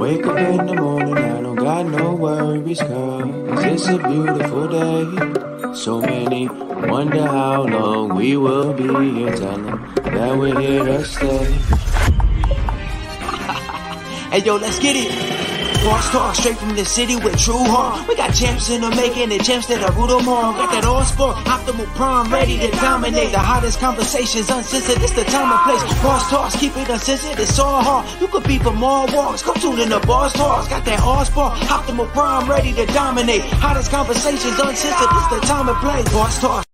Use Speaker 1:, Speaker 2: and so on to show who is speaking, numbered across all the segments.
Speaker 1: Wake up in the morning, I don't got no worries, cause it's a beautiful day. So many wonder how long we will be here. Tell 'em that we're here to stay. hey yo, let's get it! Boss talk straight from the city with true heart. We got champs in the making and champs that are rule them all. Got that all sport, optimal prime, ready to dominate. The hottest conversations, uncensored, it's the time and place. Boss talks, keep it uncensored, it's all hard. You could be for more walks, come tune in the boss talks. Got that all sport, optimal prime, ready to dominate. Hottest conversations, uncensored, it's the time and place. Boss talk.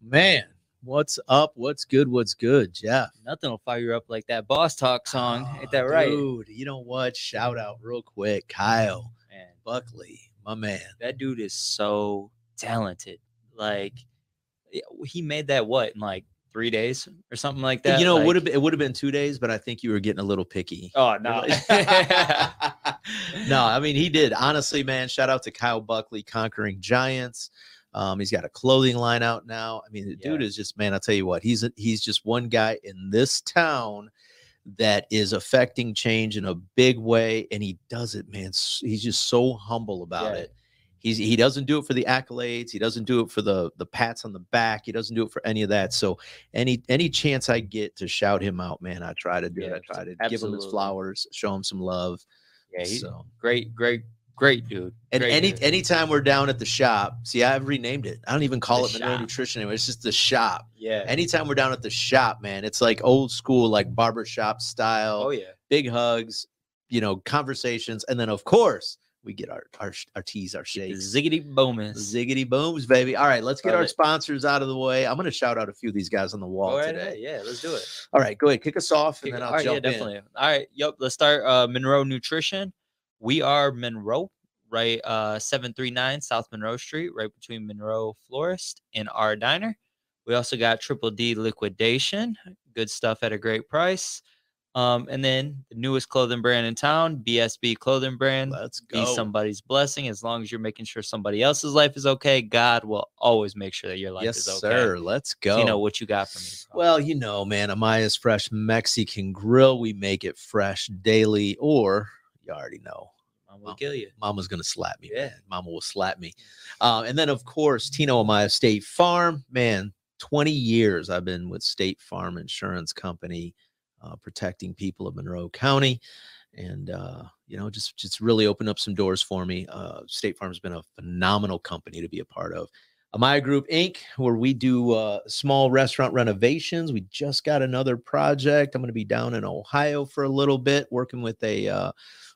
Speaker 2: Man, what's up? What's good? What's good, Jeff?
Speaker 3: Nothing will fire you up like that boss talk song. Ain't that right?
Speaker 2: Dude, you know what? Shout out real quick, Kyle
Speaker 3: Man,
Speaker 2: Buckley, my man.
Speaker 3: that dude is so talented. Like he made that what in like three days or something like that.
Speaker 2: you know, it would have been it would have been two days, but I think you were getting a little picky.
Speaker 3: Oh no.
Speaker 2: no, I mean he did. Honestly, man, shout out to Kyle Buckley, conquering giants. Um, he's got a clothing line out now. I mean, the dude is just man. I'll tell you what, he's a, he's just one guy in this town that is affecting change in a big way, and he does it, man. He's just so humble about
Speaker 3: Yeah.
Speaker 2: it. He's he doesn't do it for the accolades. He doesn't do it for the the pats on the back. He doesn't do it for any of that. So any any chance I get to shout him out, man, I try to do it. I try to give him his flowers, show him some love.
Speaker 3: yeah, he's
Speaker 2: so
Speaker 3: great, great, great dude.
Speaker 2: and
Speaker 3: Great
Speaker 2: any
Speaker 3: dude.
Speaker 2: anytime we're down at the shop, see, I've renamed it. I don't even call
Speaker 3: The
Speaker 2: it Monroe. Nutrition anymore. It's just the shop.
Speaker 3: yeah.
Speaker 2: Anytime we're down at the shop, man, it's like old school, like barbershop style,
Speaker 3: oh yeah.
Speaker 2: big hugs, you know, conversations, and then of course we get our our our teas, our shakes.
Speaker 3: Ziggity bonus.
Speaker 2: Ziggity booms, baby. All right, let's get
Speaker 3: Love
Speaker 2: our
Speaker 3: it.
Speaker 2: sponsors out of the way. I'm going to shout out a few of these guys on the wall
Speaker 3: right
Speaker 2: today.
Speaker 3: Yeah, let's do it.
Speaker 2: All right, go ahead, kick us off, and then I'll
Speaker 3: right,
Speaker 2: jump
Speaker 3: yeah,
Speaker 2: in.
Speaker 3: definitely. All right, yep. Let's start. Uh, Monroe Nutrition. We are Monroe, right? Uh, seven three nine South Monroe Street, right between Monroe Florist and our diner. We also got Triple D Liquidation, good stuff at a great price. Um, and then the newest clothing brand in town, BSB Clothing Brand.
Speaker 2: Let's
Speaker 3: Be
Speaker 2: go.
Speaker 3: somebody's blessing as long as you're making sure somebody else's life is okay. God will always make sure that your life
Speaker 2: yes,
Speaker 3: is okay.
Speaker 2: sir. Let's go.
Speaker 3: So you know what you got for me. bro.
Speaker 2: Well, you know, man, Amaya's Fresh Mexican Grill. We make it fresh daily, or you already know.
Speaker 3: I'm gonna kill you.
Speaker 2: Mama's gonna slap me.
Speaker 3: Yeah.
Speaker 2: man. Mama will slap me. Um, and then, of course, Tino Amaya State Farm. Man, 20 years I've been with State Farm Insurance Company, uh, protecting people of Monroe County, and uh, you know, just just really opened up some doors for me. Uh, State Farm's been a phenomenal company to be a part of. Amaya Group Inc., where we do uh, small restaurant renovations. We just got another project. I'm going to be down in Ohio for a little bit, working with a uh,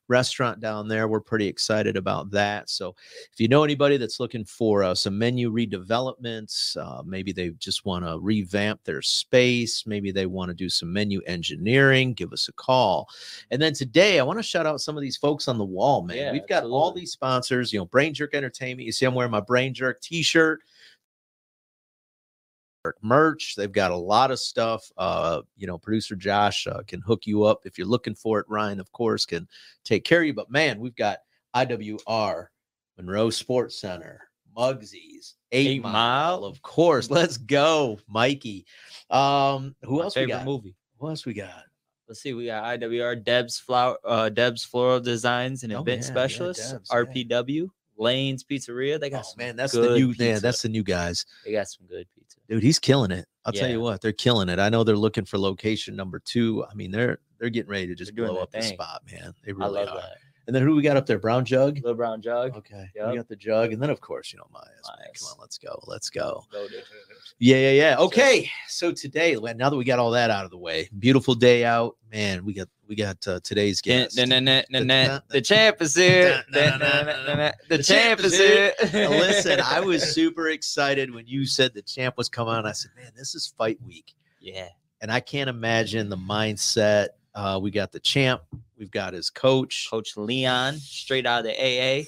Speaker 2: restaurant down there. We're pretty excited about that. So, if you know anybody that's looking for uh, some menu redevelopments, uh, maybe they just want to revamp their space, maybe they want to do some menu engineering, give us a call. And then today, I want to shout out some of these folks on the wall, man.
Speaker 3: Yeah,
Speaker 2: We've got all these sponsors, you know, BrainJerk Entertainment. You see, I'm wearing my BrainJerk t shirt merch. They've got a lot of stuff. Uh, you know, producer Josh uh, can hook you up if you're looking for it. Ryan, of course, can take care of you. But man, we've got IWR, Monroe Sports Center, Mugsies, Eight,
Speaker 3: Eight
Speaker 2: Mile,
Speaker 3: Mile.
Speaker 2: of course. Let's go, Mikey. Um, who
Speaker 3: My
Speaker 2: else we
Speaker 3: favorite
Speaker 2: got?
Speaker 3: movie.
Speaker 2: Who else we got?
Speaker 3: Let's see. We got IWR Deb's flower, uh, Deb's Floral Designs and
Speaker 2: Oh,
Speaker 3: Event
Speaker 2: yeah, yeah,
Speaker 3: Specialists.
Speaker 2: Deb's, yeah.
Speaker 3: RPW Lane's Pizzeria. They got
Speaker 2: Oh man, that's the new man. That's the new guys.
Speaker 3: They got some good pizza.
Speaker 2: Dude, he's killing it. I'll tell you what, they're killing it. I know they're looking for location number two. I mean, they're they're getting ready to just blow up the spot, man. They really are.
Speaker 3: that.
Speaker 2: And then who we got up there? Brown Jug.
Speaker 3: Little Brown Jug.
Speaker 2: Okay, we
Speaker 3: Yup.
Speaker 2: got the jug, and then of course, you know, Maya's. man. Come on, let's go, let's go. Yeah, yeah, yeah. Okay, so today, now that we got all that out of the way, beautiful day out, man. We got we got uh, today's guest.
Speaker 3: The champ is here.
Speaker 2: The
Speaker 3: champ is here.
Speaker 2: Listen, I was super excited when you said the champ was coming on. I said, man, this is fight week.
Speaker 3: Yeah.
Speaker 2: and I can't imagine the mindset. Uh, we got the champ, we've got his coach.
Speaker 3: Coach Leon, straight out of the AA.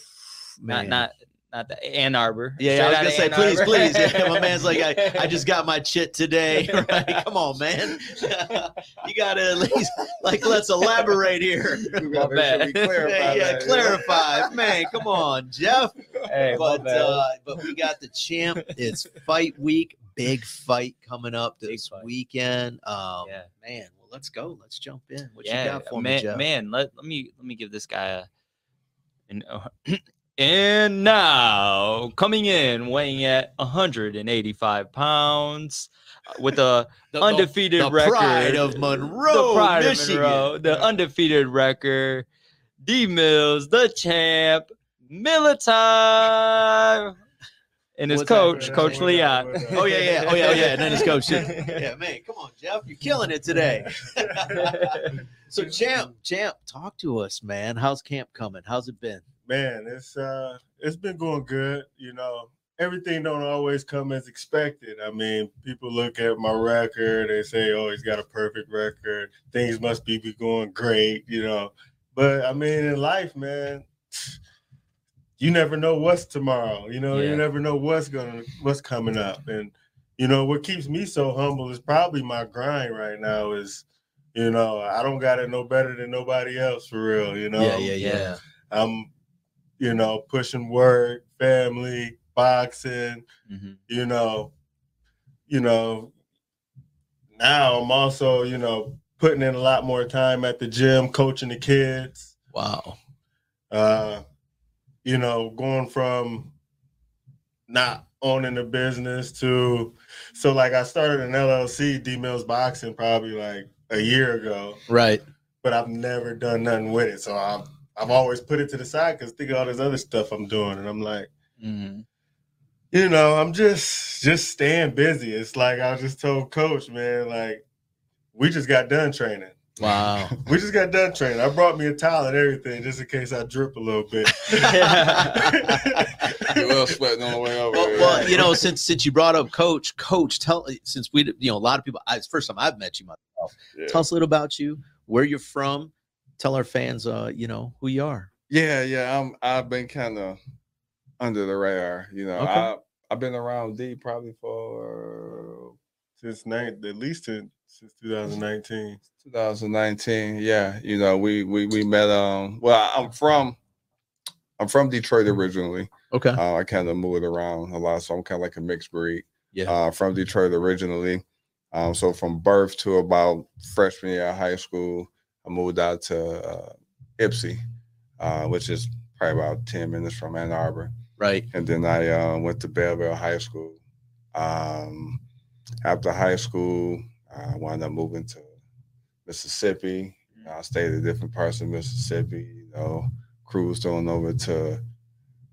Speaker 2: Man.
Speaker 3: Not not not the Ann Arbor.
Speaker 2: yeah,
Speaker 3: Straight
Speaker 2: I was gonna say,
Speaker 3: Ann
Speaker 2: please,
Speaker 3: Arbor.
Speaker 2: please. Yeah, my man's like, I, I just got my chit today. Right? Come on, man. you gotta at least like let's elaborate here.
Speaker 3: My bad.
Speaker 2: yeah, yeah, clarify, man. Come on, Jeff.
Speaker 3: Hey, my
Speaker 2: But
Speaker 3: bad.
Speaker 2: uh, but we got the champ. It's fight week, big fight coming up this
Speaker 3: fight.
Speaker 2: weekend. Um,
Speaker 3: Yeah.
Speaker 2: man, well, let's go. Let's jump in. What
Speaker 3: yeah,
Speaker 2: you got for
Speaker 3: man,
Speaker 2: me, Jeff?
Speaker 3: man. Let, let me let me give this guy a. An, uh, and now coming in, weighing at 185 pounds, uh, with a
Speaker 2: The- the-
Speaker 3: undefeated
Speaker 2: the
Speaker 3: record.
Speaker 2: pride of Monroe,
Speaker 3: the pride
Speaker 2: Michigan.
Speaker 3: of Monroe, the undefeated record. DMillz, the champ, Militar, and his
Speaker 2: What's
Speaker 3: coach,
Speaker 4: What
Speaker 3: Coach
Speaker 4: up,
Speaker 3: Leon.
Speaker 2: Oh yeah, yeah, oh yeah, oh yeah, and then his coach. yeah, man, come on, Jeff, you're killing it today. so, champ, champ, talk to us, man. How's camp coming? How's it been?
Speaker 4: Man, it's uh it's been going good. You know, everything don't always come as expected. I mean, people look at my record, they say, Oh, he's got a perfect record. Things must be, be going great, you know. But I mean, in life, man, you never know what's tomorrow. You know,
Speaker 3: Yeah.
Speaker 4: you never know what's gonna what's coming up. And you know, what keeps me so humble is probably my grind right now is you know, I don't got it no better than nobody else for real, you know.
Speaker 2: yeah, yeah, yeah.
Speaker 4: I'm, you know, pushing work, family, boxing,
Speaker 3: Mhm.
Speaker 4: you know, you know, now I'm also, you know, putting in a lot more time at the gym, coaching the kids.
Speaker 2: Wow.
Speaker 4: Uh, you know, going from not owning a business to so like I started an LLC, DMillz Boxing, probably like a year ago,
Speaker 2: Right.
Speaker 4: but I've never done nothing with it. So I've I've always put it to the side because think of all this other stuff I'm doing, and I'm like,
Speaker 3: Mhm.
Speaker 4: you know, I'm just just staying busy. It's like I just told Coach, man, like we just got done training.
Speaker 2: Wow.
Speaker 4: We just got done training. I brought me a towel and everything just in case I drip a little bit.
Speaker 5: You will sweating on the way over.
Speaker 2: Well,
Speaker 5: there.
Speaker 2: well, you know, since since you brought up Coach, Coach, tell since we, you know, a lot of people. I, it's first time I've met you myself.
Speaker 5: Yeah.
Speaker 2: Tell us a little about you, where you're from. Tell our fans, uh, you know, who you are.
Speaker 5: Yeah, yeah. I'm I've been kind of under the radar. You know,
Speaker 2: Okay.
Speaker 5: I I've been around D probably for
Speaker 4: Since nine, at least in, since 2019.
Speaker 5: 2019. Yeah, you know, we we we met. Um, well, I'm from I'm from Detroit originally.
Speaker 2: Okay.
Speaker 5: Uh, I kind of moved around a lot, so I'm kind of like a mixed breed.
Speaker 2: Yeah.
Speaker 5: Uh, from Detroit originally. Um, so from birth to about freshman year of high school, I moved out to uh, Ypsi, uh, which is probably about 10 minutes from Ann Arbor.
Speaker 2: Right.
Speaker 5: And then I uh, went to Belleville High School. Um, after high school, I wound up moving to Mississippi. You know, I stayed in different parts of Mississippi, you know, cruised on over to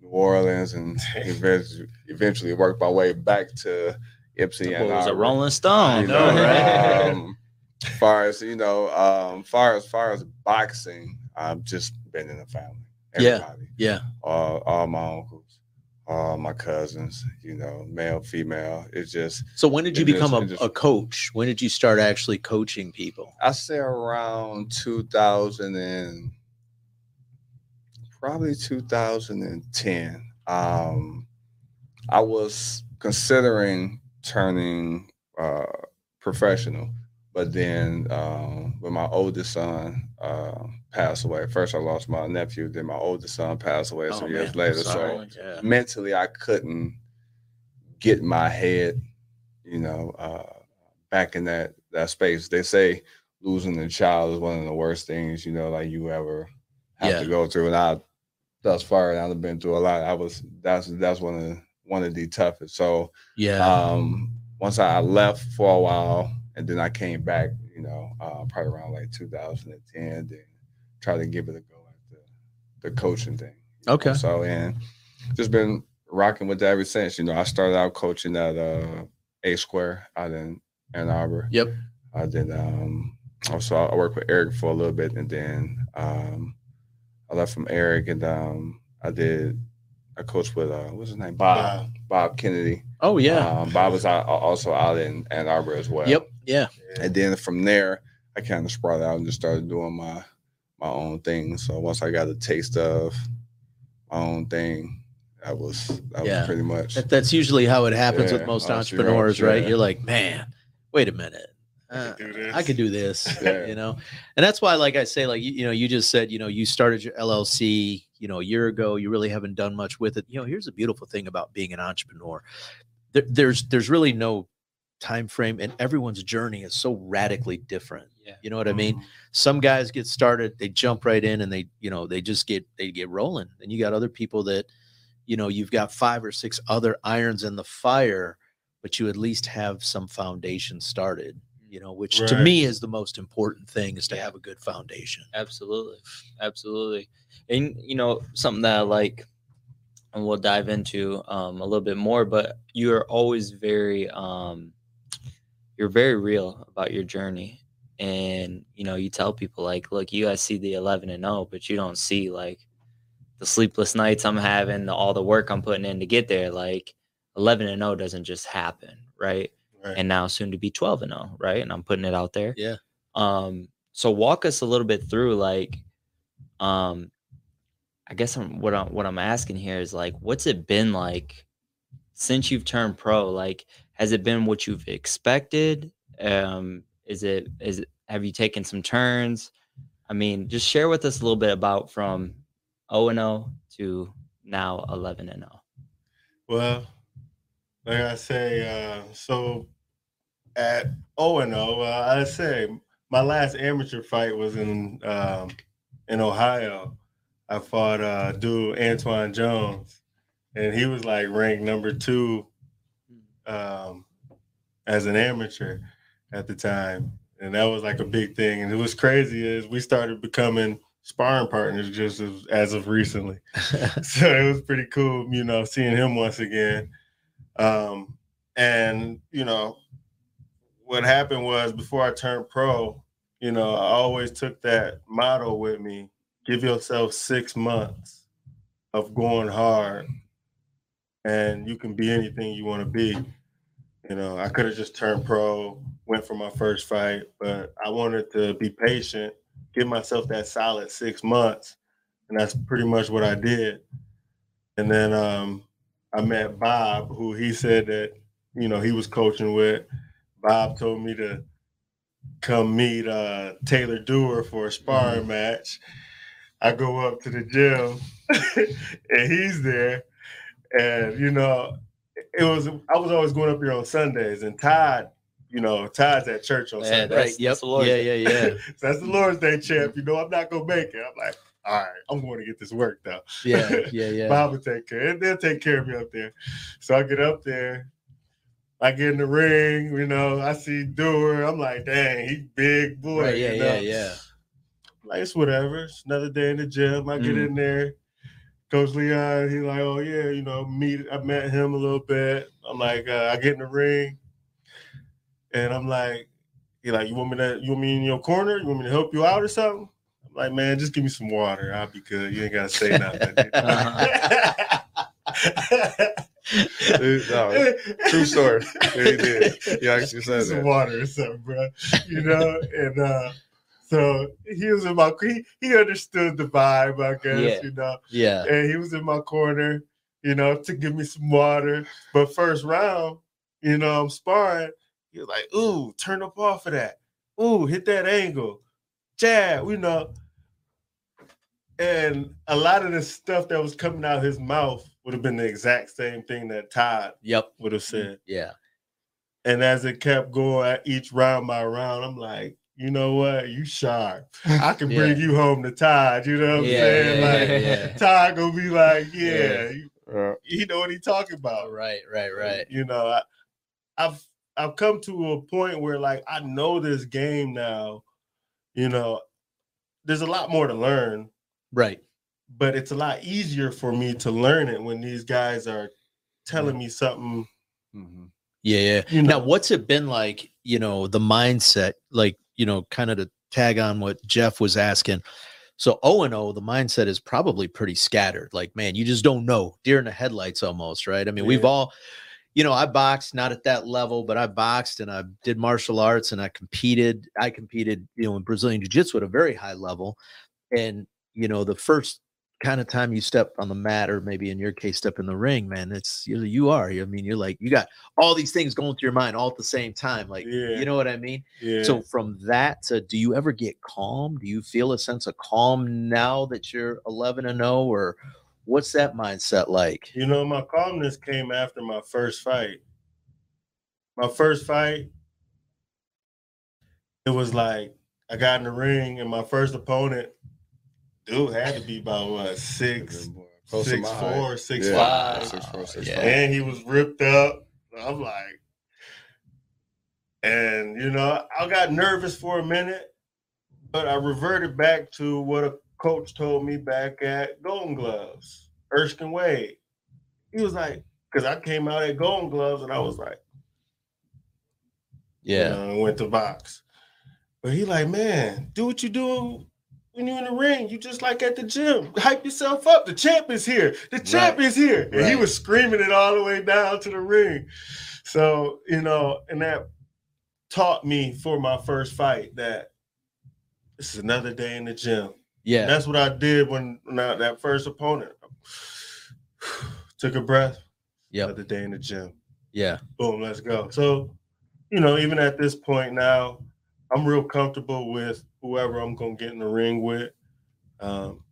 Speaker 5: New Orleans and eventually, eventually worked my way back to
Speaker 3: Ypsi
Speaker 5: and
Speaker 3: boy was a Rolling Stone.
Speaker 5: You know, um, far as you know, um, far as far as boxing, I've just been in the family.
Speaker 2: Yeah. Yeah.
Speaker 5: all, all my uncles, all my cousins, you know, male, female. It's just
Speaker 2: So when did you
Speaker 5: It just-
Speaker 2: become a,
Speaker 5: just-
Speaker 2: a coach? When did you start actually coaching people?
Speaker 5: I say around 2000 and probably 2010. Um, I was considering turning uh, professional, but then um, when my oldest son uh, passed away, first I lost my nephew, then my oldest son passed away some
Speaker 2: Oh,
Speaker 5: years
Speaker 2: man, I'm
Speaker 5: later. So
Speaker 2: Yeah.
Speaker 5: mentally, I couldn't get my head, you know, uh, back in that that space. They say losing a child is one of the worst things, you know, like you ever have
Speaker 2: Yeah.
Speaker 5: to go through. And I, thus far, I've been through a lot. I was that's that's one of the, one of the toughest. So
Speaker 2: Yeah.
Speaker 5: um, once I left for a while, and then I came back, you know, uh, probably around like 2010, then try to give it a go at the, the coaching thing. you know.
Speaker 2: Okay.
Speaker 5: So and just been rocking with that ever since. You know, I started out coaching at uh, A Square out in Ann Arbor.
Speaker 2: Yep.
Speaker 5: I did. Um, also, I worked with Eric for a little bit, and then um, I left from Eric, and um, I did. I coached with uh, what's his name, Bob. Bob Kennedy.
Speaker 2: oh yeah.
Speaker 5: Um, Bob was out, also out in Ann Arbor as well.
Speaker 2: yep. Yeah.
Speaker 5: And then from there, I kind of spread out and just started doing my my own thing. So once I got a taste of my own thing, that was that
Speaker 2: Yeah.
Speaker 5: was pretty much.
Speaker 2: That, that's usually how it happens with most
Speaker 5: I'll right,
Speaker 2: entrepreneurs, right?
Speaker 5: yeah.
Speaker 2: You're like, man, wait a minute.
Speaker 4: I
Speaker 2: Uh,
Speaker 4: could do this.
Speaker 2: I could do this,
Speaker 5: Yeah.
Speaker 2: you know, and that's why, like I say, like you, you know, you just said, you know, you started your LLC, you know, a year ago. You really haven't done much with it. You know, here's the beautiful thing about being an entrepreneur. There, there's there's really no time frame and everyone's journey is so radically different.
Speaker 3: Yeah.
Speaker 2: You know what I mean?
Speaker 4: Mhm.
Speaker 2: Some guys get started, they jump right in and they, you know, they just get they get rolling. And you got other people that, you know, you've got five or six other irons in the fire, but you at least have some foundation started, you know, which to me is the most important thing is to
Speaker 3: Yeah.
Speaker 2: have a good foundation.
Speaker 3: Absolutely. Absolutely. And you know, something that I like and we'll dive into um a little bit more, but you're always very um you're very real about your journey. And you know, you tell people like, look, you guys see the 11 and 0, but you don't see like the sleepless nights I'm having, the, all the work I'm putting in to get there. Like 11 and 0 doesn't just happen, right?
Speaker 4: Right.
Speaker 3: and now soon to be 12 and 0 right and i'm putting it out there
Speaker 2: Yeah.
Speaker 3: um so walk us a little bit through like um i guess I'm, what i'm what i'm asking here is like what's it been like since you've turned pro like has it been what you've expected um is it is it have you taken some turns i mean just share with us a little bit about from 0 and 0 to now 11 and oh. 0
Speaker 4: Well, like I say, uh, so at O and O, uh, I say my last amateur fight was in um, in Ohio. I fought uh, dude Antoine Jones, and he was like ranked number two um, as an amateur at the time, and that was like a big thing. And it was crazy is we started becoming sparring partners just as, as of recently so it was pretty cool, you know, seeing him once again. Um, and you know, what happened was before I turned pro, you know, I always took that motto with me: give yourself six months of going hard, and you can be anything you want to be. You know, I could have just turned pro, went for my first fight, but I wanted to be patient, give myself that solid six months and that's pretty much what I did. And then um, I met Bob, who he said that you know he was coaching with. Bob told me to come meet uh, Taylor Dewar for a sparring match. I go up to the gym, and he's there, and you know it was I was always going up here on Sundays, and Todd, you know, Todd's at church on
Speaker 3: Yeah,
Speaker 4: Sundays.
Speaker 3: that's-
Speaker 2: right. Yep.
Speaker 3: that's the Lord's
Speaker 2: yeah,
Speaker 3: Day.
Speaker 2: yeah, yeah.
Speaker 4: so that's the Lord's Day champ. You know, I'm not gonna make it. I'm like, all right, I'm going to get this worked out.
Speaker 2: Yeah, yeah, yeah.
Speaker 4: Bob will take care. and They'll take care of me up there. So I get up there. I get in the ring, you know, I see Dewar. I'm like, dang, he's big boy.
Speaker 2: Right, yeah,
Speaker 4: you know?
Speaker 2: yeah, yeah.
Speaker 4: Like it's whatever. It's another day in the gym. I get
Speaker 3: Mhm.
Speaker 4: in there. Coach Leon, he's like, oh yeah, you know, meet. I met him a little bit. I'm like, uh, I get in the ring, and I'm like, he like, you want me to, you want me in your corner? You want me to help you out or something? I'm like, man, just give me some water. I'll be good. You ain't gotta say nothing.
Speaker 5: no, true story. Yeah, he did. He actually said
Speaker 4: some
Speaker 5: that.
Speaker 4: water or something, bro. You know, and uh so he was in my he, he understood the vibe, I guess,
Speaker 3: Yeah.
Speaker 4: you know.
Speaker 2: Yeah.
Speaker 4: And he was in my corner, you know, to give me some water. But first round, you know, I'm sparring. He was like, ooh, turn up off of that. Ooh, hit that angle. Jab, you know. And a lot of the stuff that was coming out his mouth would have been the exact same thing that Todd
Speaker 2: Yep.
Speaker 4: would have said.
Speaker 2: Yeah.
Speaker 4: And as it kept going at each round by round, I'm like, you know what? You sharp. I can bring
Speaker 2: Yeah.
Speaker 4: you home to Todd. You know what I'm
Speaker 2: Yeah,
Speaker 4: saying?
Speaker 2: yeah,
Speaker 4: like. Todd gonna be like, yeah,
Speaker 2: Yeah.
Speaker 4: you- he know what he talking about.
Speaker 2: Right, right, right.
Speaker 4: You know, I, I've I've come to a point where like I know this game now. You know, there's a lot more to learn,
Speaker 2: Right.
Speaker 4: but it's a lot easier for me to learn it when these guys are telling me something.
Speaker 5: mhm.
Speaker 2: Yeah, yeah.
Speaker 4: You
Speaker 2: Now, what's it been like, you know, the mindset, like, you know, kind of to tag on what Jeff was asking. So O and O, the mindset is probably pretty scattered. Like, man, you just don't know. Deer in the headlights almost, right? I mean, we've all, you know, I boxed not at that level, but I boxed and I did martial arts and I competed. I competed, you know, in Brazilian Jiu-Jitsu at a very high level. And, you know, the first kind of time you step on the mat, or maybe in your case, step in the ring, man, it's you, you are. I mean, you're like, you got all these things going through your mind all at the same time. Like,
Speaker 4: Yeah.
Speaker 2: you know what I mean?
Speaker 4: yeah.
Speaker 2: So from that to do you ever get calm? Do you feel a sense of calm now that you're 11 and 0 or what's that mindset like?
Speaker 4: You know, my calmness came after my first fight. my first fight, it was like I got in the ring and my first opponent, dude had to be about what six,
Speaker 5: Close to
Speaker 4: six
Speaker 5: my
Speaker 4: four,
Speaker 5: height.
Speaker 4: six
Speaker 5: Yeah,
Speaker 4: five.
Speaker 5: six four, six
Speaker 2: Yeah.
Speaker 5: five.
Speaker 4: and he was ripped up. I'm like, and you know, I got nervous for a minute, but I reverted back to what a coach told me back at Golden Gloves, Erskine Wade. He was like, because I came out at Golden Gloves and I was like, you
Speaker 2: Yeah.
Speaker 4: know, and went to box. But he like, man, do what you do when you're in the ring. You just like at the gym. Hype yourself up. The champ is here. The champ is here. And he was screaming it all the way down to the ring. So, you know, and that taught me for my first fight that this is another day in the gym.
Speaker 2: Yeah.
Speaker 4: And that's what I did when, when I, that first opponent. Took a breath.
Speaker 2: Yeah.
Speaker 4: Another day in the gym
Speaker 2: Yeah.
Speaker 4: boom, let's go. So, you know, even at this point now, I'm real comfortable with whoever I'm gonna get in the ring with. Um,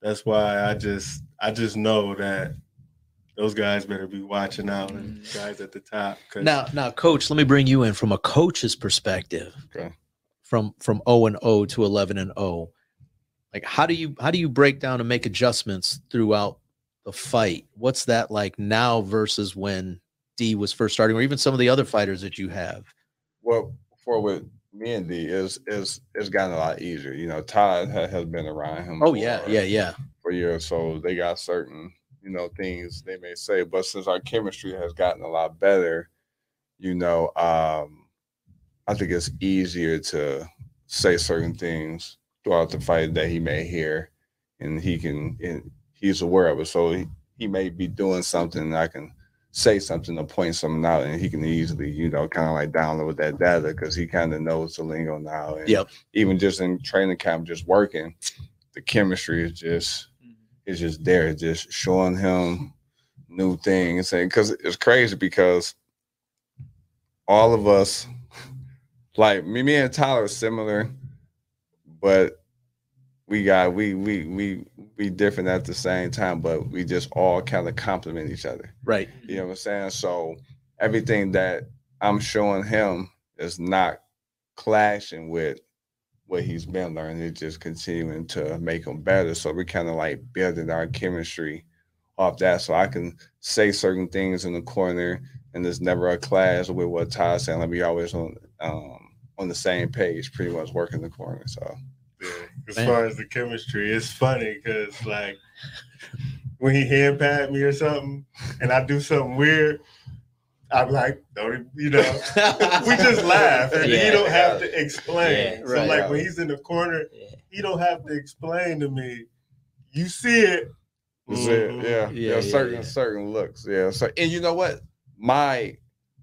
Speaker 4: that's why I just I just know that those guys better be watching out and guys at the top. 'cause-
Speaker 2: Now, now, coach, let me bring you in from a coach's perspective.
Speaker 5: Okay.
Speaker 2: From from O and O to eleven and O. Like, how do you how do you break down and make adjustments throughout the fight? What's that like now versus when D was first starting, or even some of the other fighters that you have?
Speaker 5: Well, for with me and D is is it's gotten a lot easier. You know, Todd ha- has been around him.
Speaker 2: Oh yeah,
Speaker 5: for-
Speaker 2: yeah, yeah.
Speaker 5: for years, so they got certain you know things they may say. But since our chemistry has gotten a lot better, you know, um, I think it's easier to say certain things throughout the fight that he may hear, and he can and he's aware of it. So he, he may be doing something, and I can say something to point something out, and he can easily, you know, kind of like download that data because he kind of knows the lingo now. And
Speaker 2: Yep.
Speaker 5: even just in training camp, just working, the chemistry is just mm-hmm. is just there, just showing him new things. And because it's crazy because all of us, like me, me and Tyler are similar, but we got we we we we different at the same time, but we just all kind of complement each other.
Speaker 2: Right.
Speaker 5: You know what I'm saying? So everything that I'm showing him is not clashing with what he's been learning. It's just continuing to make him better. So we kind of like building our chemistry off that. So I can say certain things in the corner and there's never a clash with what Todd's saying. Like we always on um on the same page, pretty much working the corner. So
Speaker 4: Yeah, as
Speaker 2: Man.
Speaker 4: far as the chemistry, it's funny because like when he hand pat me or something, and I do something weird, I'm like, don't you know, we just laugh, and
Speaker 3: Yeah.
Speaker 4: he don't have to explain.
Speaker 3: Yeah,
Speaker 4: so
Speaker 2: right.
Speaker 4: like when he's in the corner,
Speaker 3: Yeah.
Speaker 4: he don't have to explain to me. You see it.
Speaker 5: That's it.
Speaker 4: Mm-hmm.
Speaker 5: Yeah.
Speaker 2: Yeah,
Speaker 5: Yeah.
Speaker 2: yeah,
Speaker 5: certain
Speaker 2: yeah.
Speaker 5: certain looks. Yeah. So and you know what? My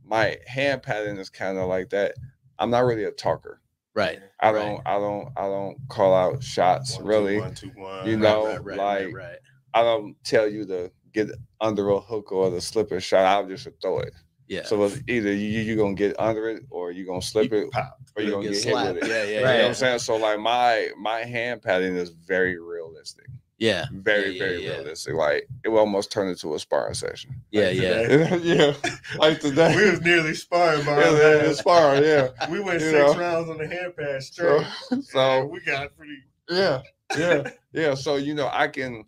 Speaker 5: my hand pattern is kind of like that. I'm not really a talker.
Speaker 2: Right.
Speaker 5: I don't I don't I don't call out shots
Speaker 4: One,
Speaker 5: really.
Speaker 4: one, two, one.
Speaker 5: You know,
Speaker 2: right, right,
Speaker 5: like-
Speaker 2: right, right.
Speaker 5: I don't tell you to get under a hook or the slip a shot. I'll just throw it.
Speaker 2: Yeah.
Speaker 5: So it's either you you gonna get under it or you gonna slip it
Speaker 4: pop.
Speaker 5: or you
Speaker 2: You'll
Speaker 5: gonna
Speaker 2: get
Speaker 5: get, hit with it.
Speaker 2: Yeah, yeah,
Speaker 5: You know
Speaker 3: Right.
Speaker 5: what I'm saying? So like my my hand padding is very realistic.
Speaker 2: Yeah.
Speaker 5: Very,
Speaker 2: yeah,
Speaker 5: very
Speaker 2: yeah.
Speaker 5: realistic. Like it almost turned into a sparring session.
Speaker 2: Yeah,
Speaker 4: Like
Speaker 2: yeah.
Speaker 4: today.
Speaker 5: yeah. Like today.
Speaker 4: We was nearly sparring, by
Speaker 5: Yeah, yeah, it's sparring, yeah.
Speaker 4: We went
Speaker 5: You
Speaker 4: six
Speaker 5: know.
Speaker 4: rounds on the hand pass
Speaker 5: So,
Speaker 4: straight.
Speaker 5: so
Speaker 4: we got pretty.
Speaker 5: yeah, yeah, yeah. So you know, I can,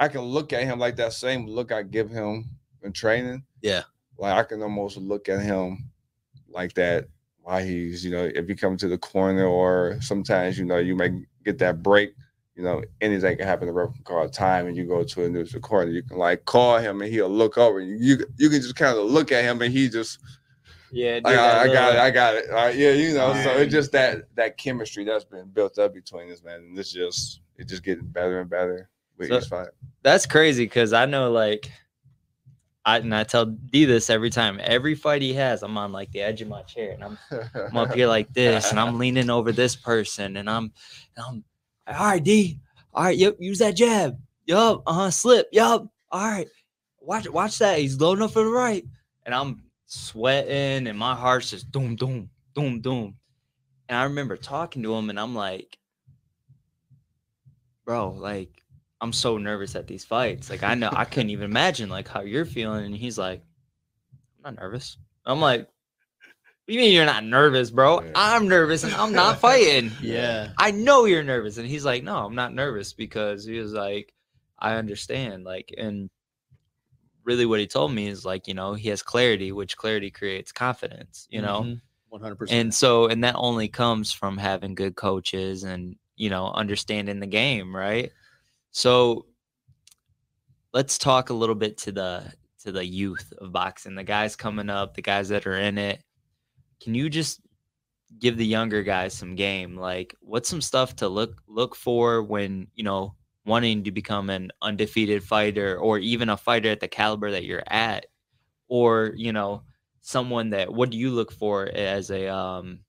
Speaker 5: I can look at him like that same look I give him in training.
Speaker 2: Yeah.
Speaker 5: Like I can almost look at him like that while he's, you know, if you come to the corner or sometimes, you know, you may get that break. You know, anything can happen. The ref can call time, and you go to a news corner. You can like call him, and he'll look over. You you, you can just kind of look at him, and he just
Speaker 3: Yeah,
Speaker 5: I, I, I got it. I got it. All right, yeah, you know. So it's just that that chemistry that's been built up between us, man. And it's just it's just getting better and better with
Speaker 3: So-
Speaker 5: each fight.
Speaker 3: That's crazy because I know like I and I tell D this every time. Every fight he has, I'm on like the edge of my chair and I'm I'm up here like this and I'm leaning over this person and I'm and I'm all right, D. All right, yep, use that jab. Yup, uh-huh, slip. Yup. All right. Watch watch that. He's loading up for the right. And I'm sweating and my heart's just doom, doom, doom, doom. And I remember talking to him and I'm like, bro, like I'm so nervous at these fights. Like I know I couldn't even imagine like how you're feeling. And he's like, I'm not nervous. I'm like, you mean you're not nervous, bro?
Speaker 5: Yeah.
Speaker 3: I'm nervous and I'm not fighting.
Speaker 2: Yeah.
Speaker 3: I know you're nervous. And he's like, No, I'm not nervous because he was like, I understand. Like, and really what he told me is like, you know, he has clarity, which clarity creates confidence, you know?
Speaker 2: Mhm. 100%.
Speaker 3: And so, and that only comes from having good coaches and, you know, understanding the game, right? So let's talk a little bit to the to the youth of boxing, the guys coming up, the guys that are in it. Can you just give the younger guys some game? Like what's some stuff to look look for when, you know, wanting to become an undefeated fighter or even a fighter at the caliber that you're at? Or, you know, someone that what do you look for as a um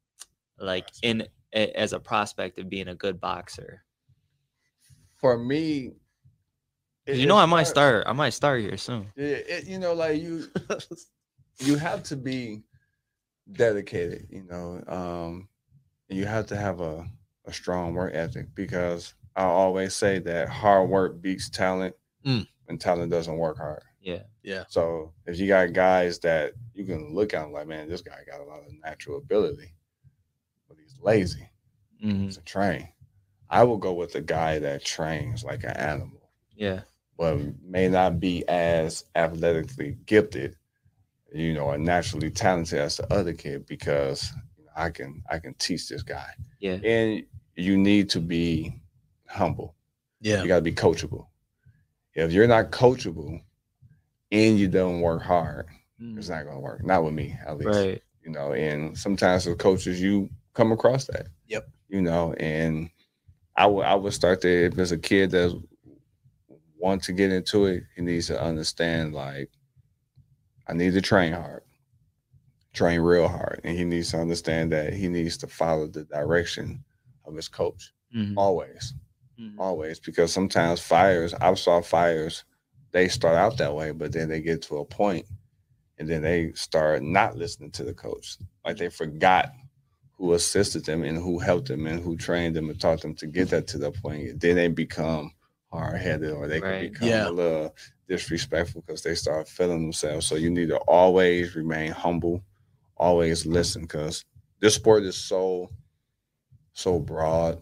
Speaker 3: like in as a prospect of being a good boxer?
Speaker 5: For me, it-
Speaker 3: you know I might
Speaker 5: start-
Speaker 3: start I might start here soon.
Speaker 5: Yeah, it, you know, like you, you have to be dedicated. You know, um, you have to have a a strong work ethic because I always say that hard work beats talent,
Speaker 2: Mm.
Speaker 5: and talent doesn't work hard.
Speaker 3: Yeah.
Speaker 2: yeah.
Speaker 5: So if you got guys that you can look at 'em like, man, this guy got a lot of natural ability, but he's lazy
Speaker 3: Mhm.
Speaker 5: a train. I will go with the guy that trains like an animal
Speaker 3: Yeah.
Speaker 5: but may not be as athletically gifted, you know, or naturally talented as the other kid because you know, I can I can teach this guy.
Speaker 3: Yeah.
Speaker 5: And you need to be humble.
Speaker 2: Yeah.
Speaker 5: You gotta be coachable. If you're not coachable and you don't work hard, it's
Speaker 3: Mhm.
Speaker 5: not gonna work. Not with me, at least.
Speaker 3: Right.
Speaker 5: You know, and sometimes as coaches you come across that.
Speaker 2: Yep.
Speaker 5: You know, and I would I would start there if there's a kid that want to get into it, he needs to understand like I need to train hard, train real hard, and he needs to understand that he needs to follow the direction of his coach
Speaker 3: Mhm.
Speaker 5: always,
Speaker 3: Mhm.
Speaker 5: always. Because sometimes fires, I've saw fires, they start out that way, but then they get to a point, and then they start not listening to the coach, like they forgot who assisted them and who helped them and who trained them and taught them to get that to the point. Then they become hard headed or they
Speaker 3: Right.
Speaker 5: can become
Speaker 2: Yeah.
Speaker 5: a little disrespectful because they start feeling themselves. So you need to always remain humble, always listen because this sport is so so broad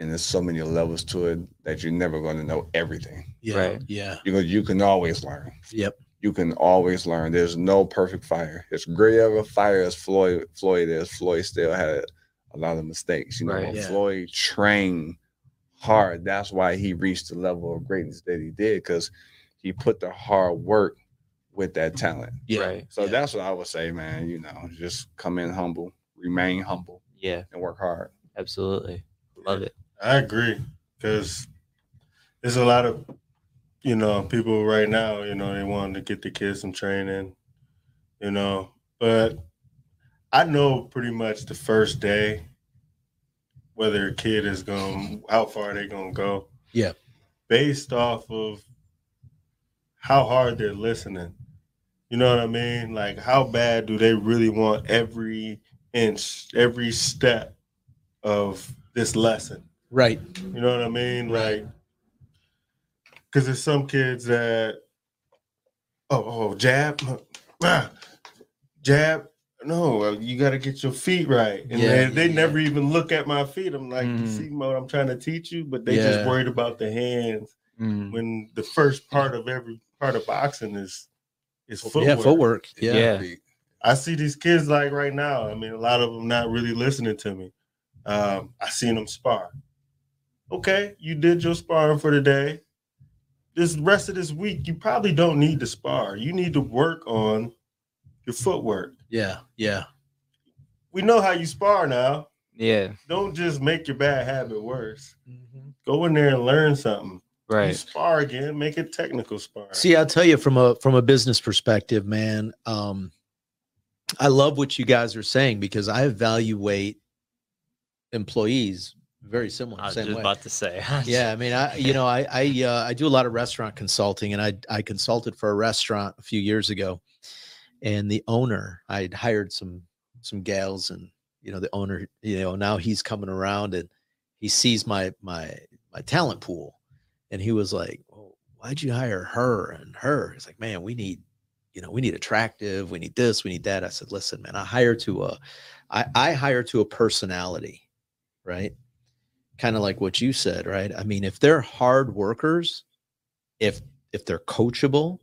Speaker 5: and there's so many levels to it that you're never going to know everything.
Speaker 2: Yeah.
Speaker 3: Right.
Speaker 2: Yeah.
Speaker 5: You know, you can always learn.
Speaker 2: Yep.
Speaker 5: You can always learn. There's no perfect fire. It's great of a fire as Floyd Floyd is, Floyd still had a lot of mistakes. You know,
Speaker 3: Right.
Speaker 2: Yeah.
Speaker 5: Floyd trained hard. That's why he reached the level of greatness that he did, because he put the hard work with that talent.
Speaker 2: Yeah.
Speaker 3: Right.
Speaker 5: So
Speaker 2: Yeah.
Speaker 5: that's what I would say, man. You know, just come in humble, remain humble,
Speaker 3: Yeah.
Speaker 5: and work hard.
Speaker 3: Absolutely. Love it.
Speaker 4: I agree because there's a lot of you know people right now. You know they want to get the kids some training, you know, but I know pretty much the first day whether a kid is going how far they're gonna go.
Speaker 2: Yeah.
Speaker 4: based off of how hard they're listening. You know what I mean? Like how bad do they really want every inch, every step of this lesson?
Speaker 2: Right.
Speaker 4: You know what I mean?
Speaker 2: Right.
Speaker 4: Like, because there's some kids that, oh, oh, jab, ah, jab. No, uh, you got to get your feet right, and
Speaker 2: Yeah,
Speaker 4: they, they
Speaker 2: yeah,
Speaker 4: never even look at my feet. I'm like, you see what I'm trying to teach you, but they
Speaker 2: Yeah.
Speaker 4: just worried about the hands.
Speaker 3: Mhm.
Speaker 4: When the first part of every part of boxing is is footwork.
Speaker 2: Yeah. Footwork. Yeah.
Speaker 3: Yeah.
Speaker 4: I see these kids like right now. I mean, a lot of them not really listening to me. Um, I seen them spar. Okay, you did your sparring for the day. This rest of this week, you probably don't need to spar. You need to work on your footwork.
Speaker 2: Yeah. Yeah.
Speaker 4: We know how you spar now.
Speaker 3: Yeah.
Speaker 4: Don't just make your bad habit worse. Go in there and learn something. You
Speaker 3: Right.
Speaker 4: spar again, make it technical spar.
Speaker 2: See, I'll tell you from a from a business perspective, man. Um, I love what you guys are saying because I evaluate employees very similar.
Speaker 3: I was
Speaker 2: same
Speaker 3: just
Speaker 2: way.
Speaker 3: about to say.
Speaker 2: yeah, I mean, I you know, I I uh, I do a lot of restaurant consulting, and I I consulted for a restaurant a few years ago, and the owner I'd hired some some gals, and you know, the owner, you know, now he's coming around and he sees my my my talent pool, and he was like, well, "Why'd you hire her and her?" It's like, man, we need you know, we need attractive, we need this, we need that. I said, listen, man, I hire to a, I, I hire to a personality, right? Kind of like what you said, right? I mean, if they're hard workers, if if they're coachable,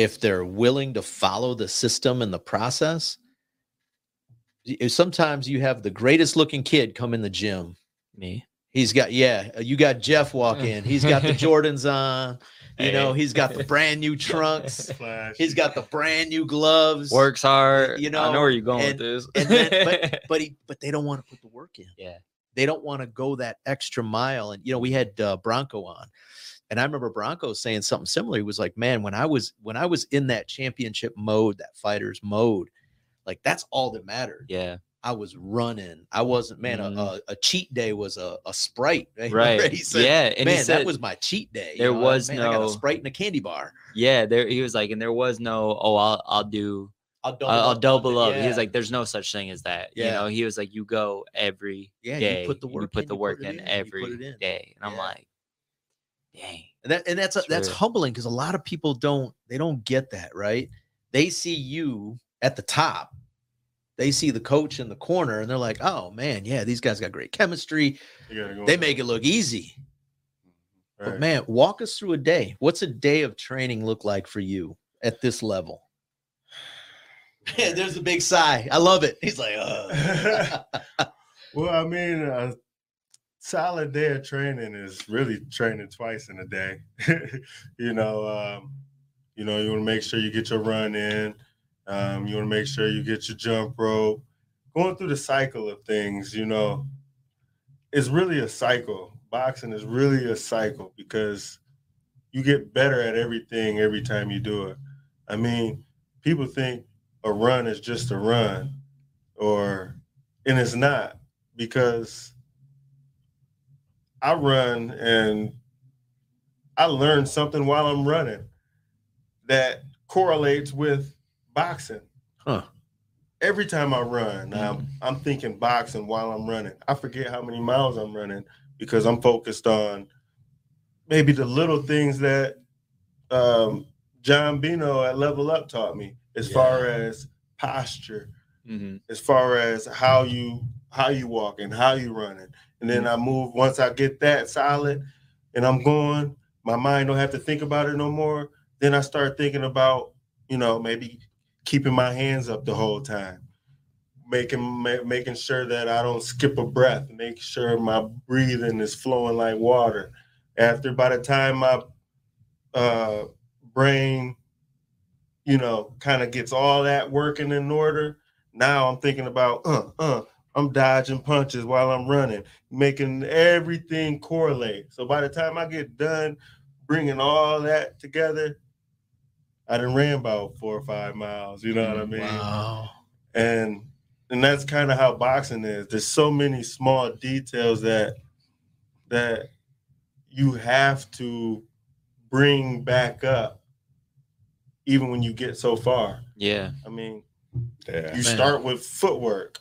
Speaker 2: if they're willing to follow the system and the process, sometimes you have the greatest looking kid come in the gym.
Speaker 3: Me.
Speaker 2: He's got yeah, you got Jeff walk in. He's got the Jordans on. You know, he's got the brand new trunks.
Speaker 4: Flash.
Speaker 2: He's got the brand new gloves.
Speaker 3: Works hard.
Speaker 2: you know,
Speaker 3: I
Speaker 2: know,
Speaker 3: know where you're going
Speaker 2: and-
Speaker 3: with this.
Speaker 2: and then- but he but they don't want to put the work in.
Speaker 3: yeah.
Speaker 2: They don't want to go that extra mile. And you know, we had uh, Bronco on, and I remember Bronco saying something similar. He was like, "Man, when I was when I was in that championship mode, that fighters mode, like that's all that mattered.
Speaker 3: Yeah.
Speaker 2: I was running. I wasn't man.
Speaker 3: Mhm.
Speaker 2: A, a, cheat day was a, a sprite.
Speaker 3: Right.
Speaker 2: he said,
Speaker 3: yeah. And
Speaker 2: man,
Speaker 3: he said,
Speaker 2: that was my cheat day.
Speaker 3: there
Speaker 2: know,
Speaker 3: was
Speaker 2: man, I got
Speaker 3: no-
Speaker 2: a sprite and a candy bar.
Speaker 3: yeah, there he was like, and there was no, oh, I'll I'll do
Speaker 2: I'll double,
Speaker 3: I'll, I'll
Speaker 2: up on
Speaker 3: double up. He was like, there's no such thing as that.
Speaker 2: Yeah.
Speaker 3: You know, he was like, you go every
Speaker 2: yeah,
Speaker 3: day.
Speaker 2: you put the work.
Speaker 3: You put
Speaker 2: in,
Speaker 3: the work in
Speaker 2: you
Speaker 3: every
Speaker 2: in.
Speaker 3: day. And I'm like, dang.
Speaker 2: And that and that's a, that's humbling because a lot of people don't they don't get that right. They see you at the top. They see the coach in the corner and they're like, "Oh man, yeah, these guys got great chemistry.
Speaker 4: Go
Speaker 2: They
Speaker 4: on.
Speaker 2: make it look easy." But man, walk us through a day. What's a day of training look like for you at this level? yeah, There's a big sigh. I love it. He's like, uh.
Speaker 4: Well, I mean, a solid day of training is really training twice in a day. you know, um, you know, you want to make sure you get your run in. Um, you want to make sure you get your jump rope. Going through the cycle of things, you know, it's really a cycle. Boxing is really a cycle because you get better at everything every time you do it. I mean, people think a run is just a run, or and it's not because I run and I learn something while I'm running that correlates with boxing.
Speaker 2: Huh.
Speaker 4: Every time I run, I'm, I'm thinking boxing while I'm running. I forget how many miles I'm running because I'm focused on maybe the little things that um, John Bino at Level Up taught me as far as posture,
Speaker 3: Mm-hmm.
Speaker 4: as far as how you how you walking, how you running, and then I move. Once I get that solid, and I'm going, my mind don't have to think about it no more. Then I start thinking about, you know, maybe keeping my hands up the whole time, making ma- making sure that I don't skip a breath, making sure my breathing is flowing like water. After by the time my uh, brain, you know, kind of gets all that working in order, now I'm thinking about, uh, uh, I'm dodging punches while I'm running, making everything correlate. So by the time I get done bringing all that together, I done ran about four or five miles. You know what I mm, mean?
Speaker 2: wow.
Speaker 4: and and that's kind of how boxing is. There's so many small details that that you have to bring back up, even when you get so far.
Speaker 3: Yeah.
Speaker 4: I mean,
Speaker 5: Yeah.
Speaker 4: you
Speaker 2: Man.
Speaker 4: start with footwork.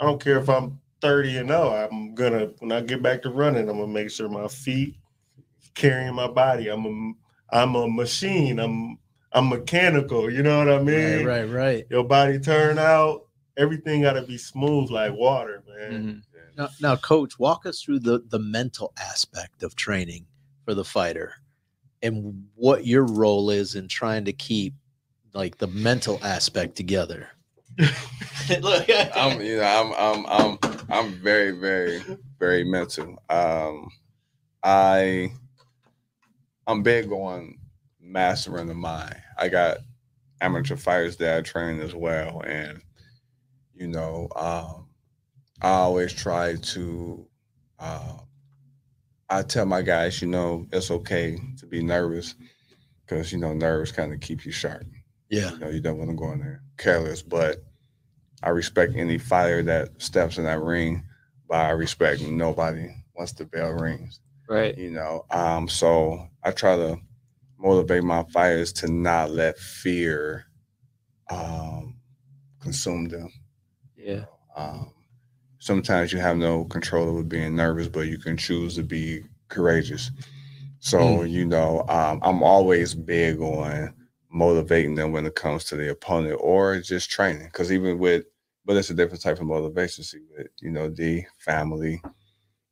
Speaker 4: I don't care if I'm 30 and 0. I'm gonna when I get back to running, I'm gonna make sure my feet carrying my body. I'm a I'm a machine. I'm I'm mechanical. You know what I mean?
Speaker 2: Right, right, right.
Speaker 4: Your body turn out. Everything got to be smooth like water, man.
Speaker 3: Mhm.
Speaker 2: Now, now, coach, walk us through the the mental aspect of training for the fighter, and what your role is in trying to keep like the mental aspect together. Look,
Speaker 5: I'm you know I'm I'm I'm I'm very very very mental. Um, I I'm big on mastering the mind. I got amateur fighters that I train as well, and you know um, I always try to. Uh, I tell my guys, you know, it's okay to be nervous because you know nerves kind of keep you sharp.
Speaker 2: yeah,
Speaker 5: You know, you don't want to go in there careless, but I respect any fighter that steps in that ring, but I respect nobody once the bell rings.
Speaker 3: Right.
Speaker 5: You know, um, so I try to motivate my fighters to not let fear um, consume them.
Speaker 3: Yeah.
Speaker 5: Um, sometimes you have no control over being nervous, but you can choose to be courageous. So, you know, um, I'm always big on motivating them when it comes to the opponent or just training. Because even with, but it's a different type of motivation. See, with you know the family,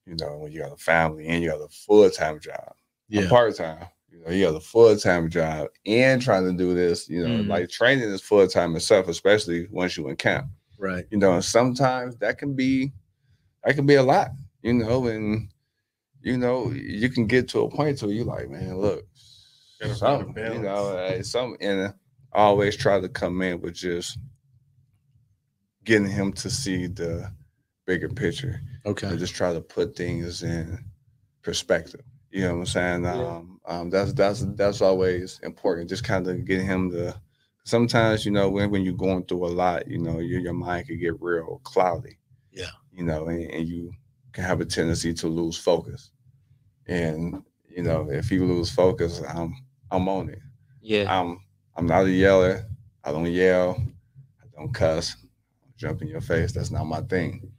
Speaker 5: you know when you got a family and you got a full time job,
Speaker 2: Yeah.
Speaker 5: part time. You know, you got a full time job and trying to do this. You know,
Speaker 3: Mhm.
Speaker 5: like training is full time itself, especially once you in camp.
Speaker 2: Right.
Speaker 5: You know, and sometimes that can be that can be a lot. You know, and you know you can get to a point where you're like, man, look,
Speaker 4: Gotta find
Speaker 5: some, you know, uh, some, and I always try to come in with just getting him to see the bigger picture
Speaker 2: Okay.
Speaker 5: and just try to put things in perspective. You know what I'm saying?
Speaker 3: Yeah.
Speaker 5: Um, um, that's that's that's always important. Just kind of getting him to. Sometimes you know when when you're going through a lot, you know your your mind can get real cloudy.
Speaker 2: Yeah.
Speaker 5: You know, and, and you can have a tendency to lose focus. And you know, if you lose focus, I'm I'm on it.
Speaker 3: Yeah.
Speaker 5: I'm I'm not a yeller. I don't yell. I don't cuss. Jump in your face. That's not my thing.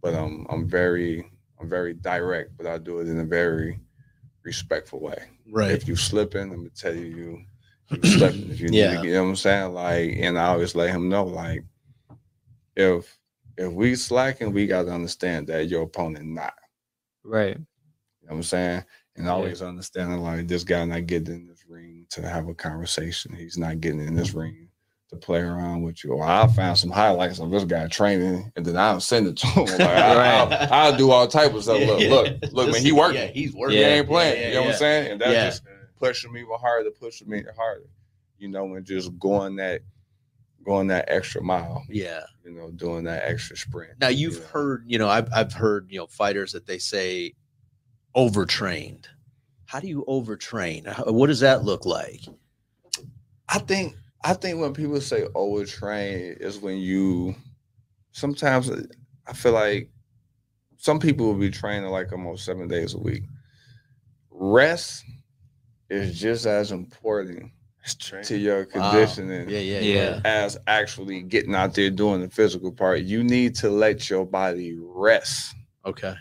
Speaker 5: But I'm I'm very I'm very direct, but I do it in a very respectful way.
Speaker 2: Right.
Speaker 5: If you slipping, I'm gonna tell you you you slipping. If you need
Speaker 2: Yeah.
Speaker 5: to, you know what I'm saying? Like, and I always let him know, like, if if we slacking, we gotta understand that your opponent not.
Speaker 3: Right.
Speaker 5: You know what I'm saying? And
Speaker 3: Yeah.
Speaker 5: always understanding like this guy not getting in this ring to have a conversation. He's not getting in this mm-hmm. ring to play around with you. Or I found some highlights of this guy training and then I'll send it to him. Like, I, will I'll do all type of stuff. Look,
Speaker 2: Yeah.
Speaker 5: look, look, man, he working.
Speaker 2: Yeah, he's working.
Speaker 3: Yeah.
Speaker 5: ain't playing.
Speaker 2: Yeah,
Speaker 5: you know what I'm saying? And that
Speaker 2: Yeah.
Speaker 5: just pushing me even harder, pushing me harder. You know, and just going that going that extra mile,
Speaker 2: Yeah.
Speaker 5: you know, doing that extra sprint.
Speaker 2: Now you've
Speaker 5: you know.
Speaker 2: heard, you know, I've I've heard, you know, fighters that they say overtrained. How do you overtrain? How- What does that look like?
Speaker 5: I think I think when people say overtrain is when you sometimes I feel like some people will be training like almost seven days a week. Rest is just as important to your conditioning
Speaker 2: Yeah, yeah,
Speaker 3: Yeah.
Speaker 2: yeah.
Speaker 5: as actually getting out there doing the physical part. You need to let your body rest
Speaker 2: Okay.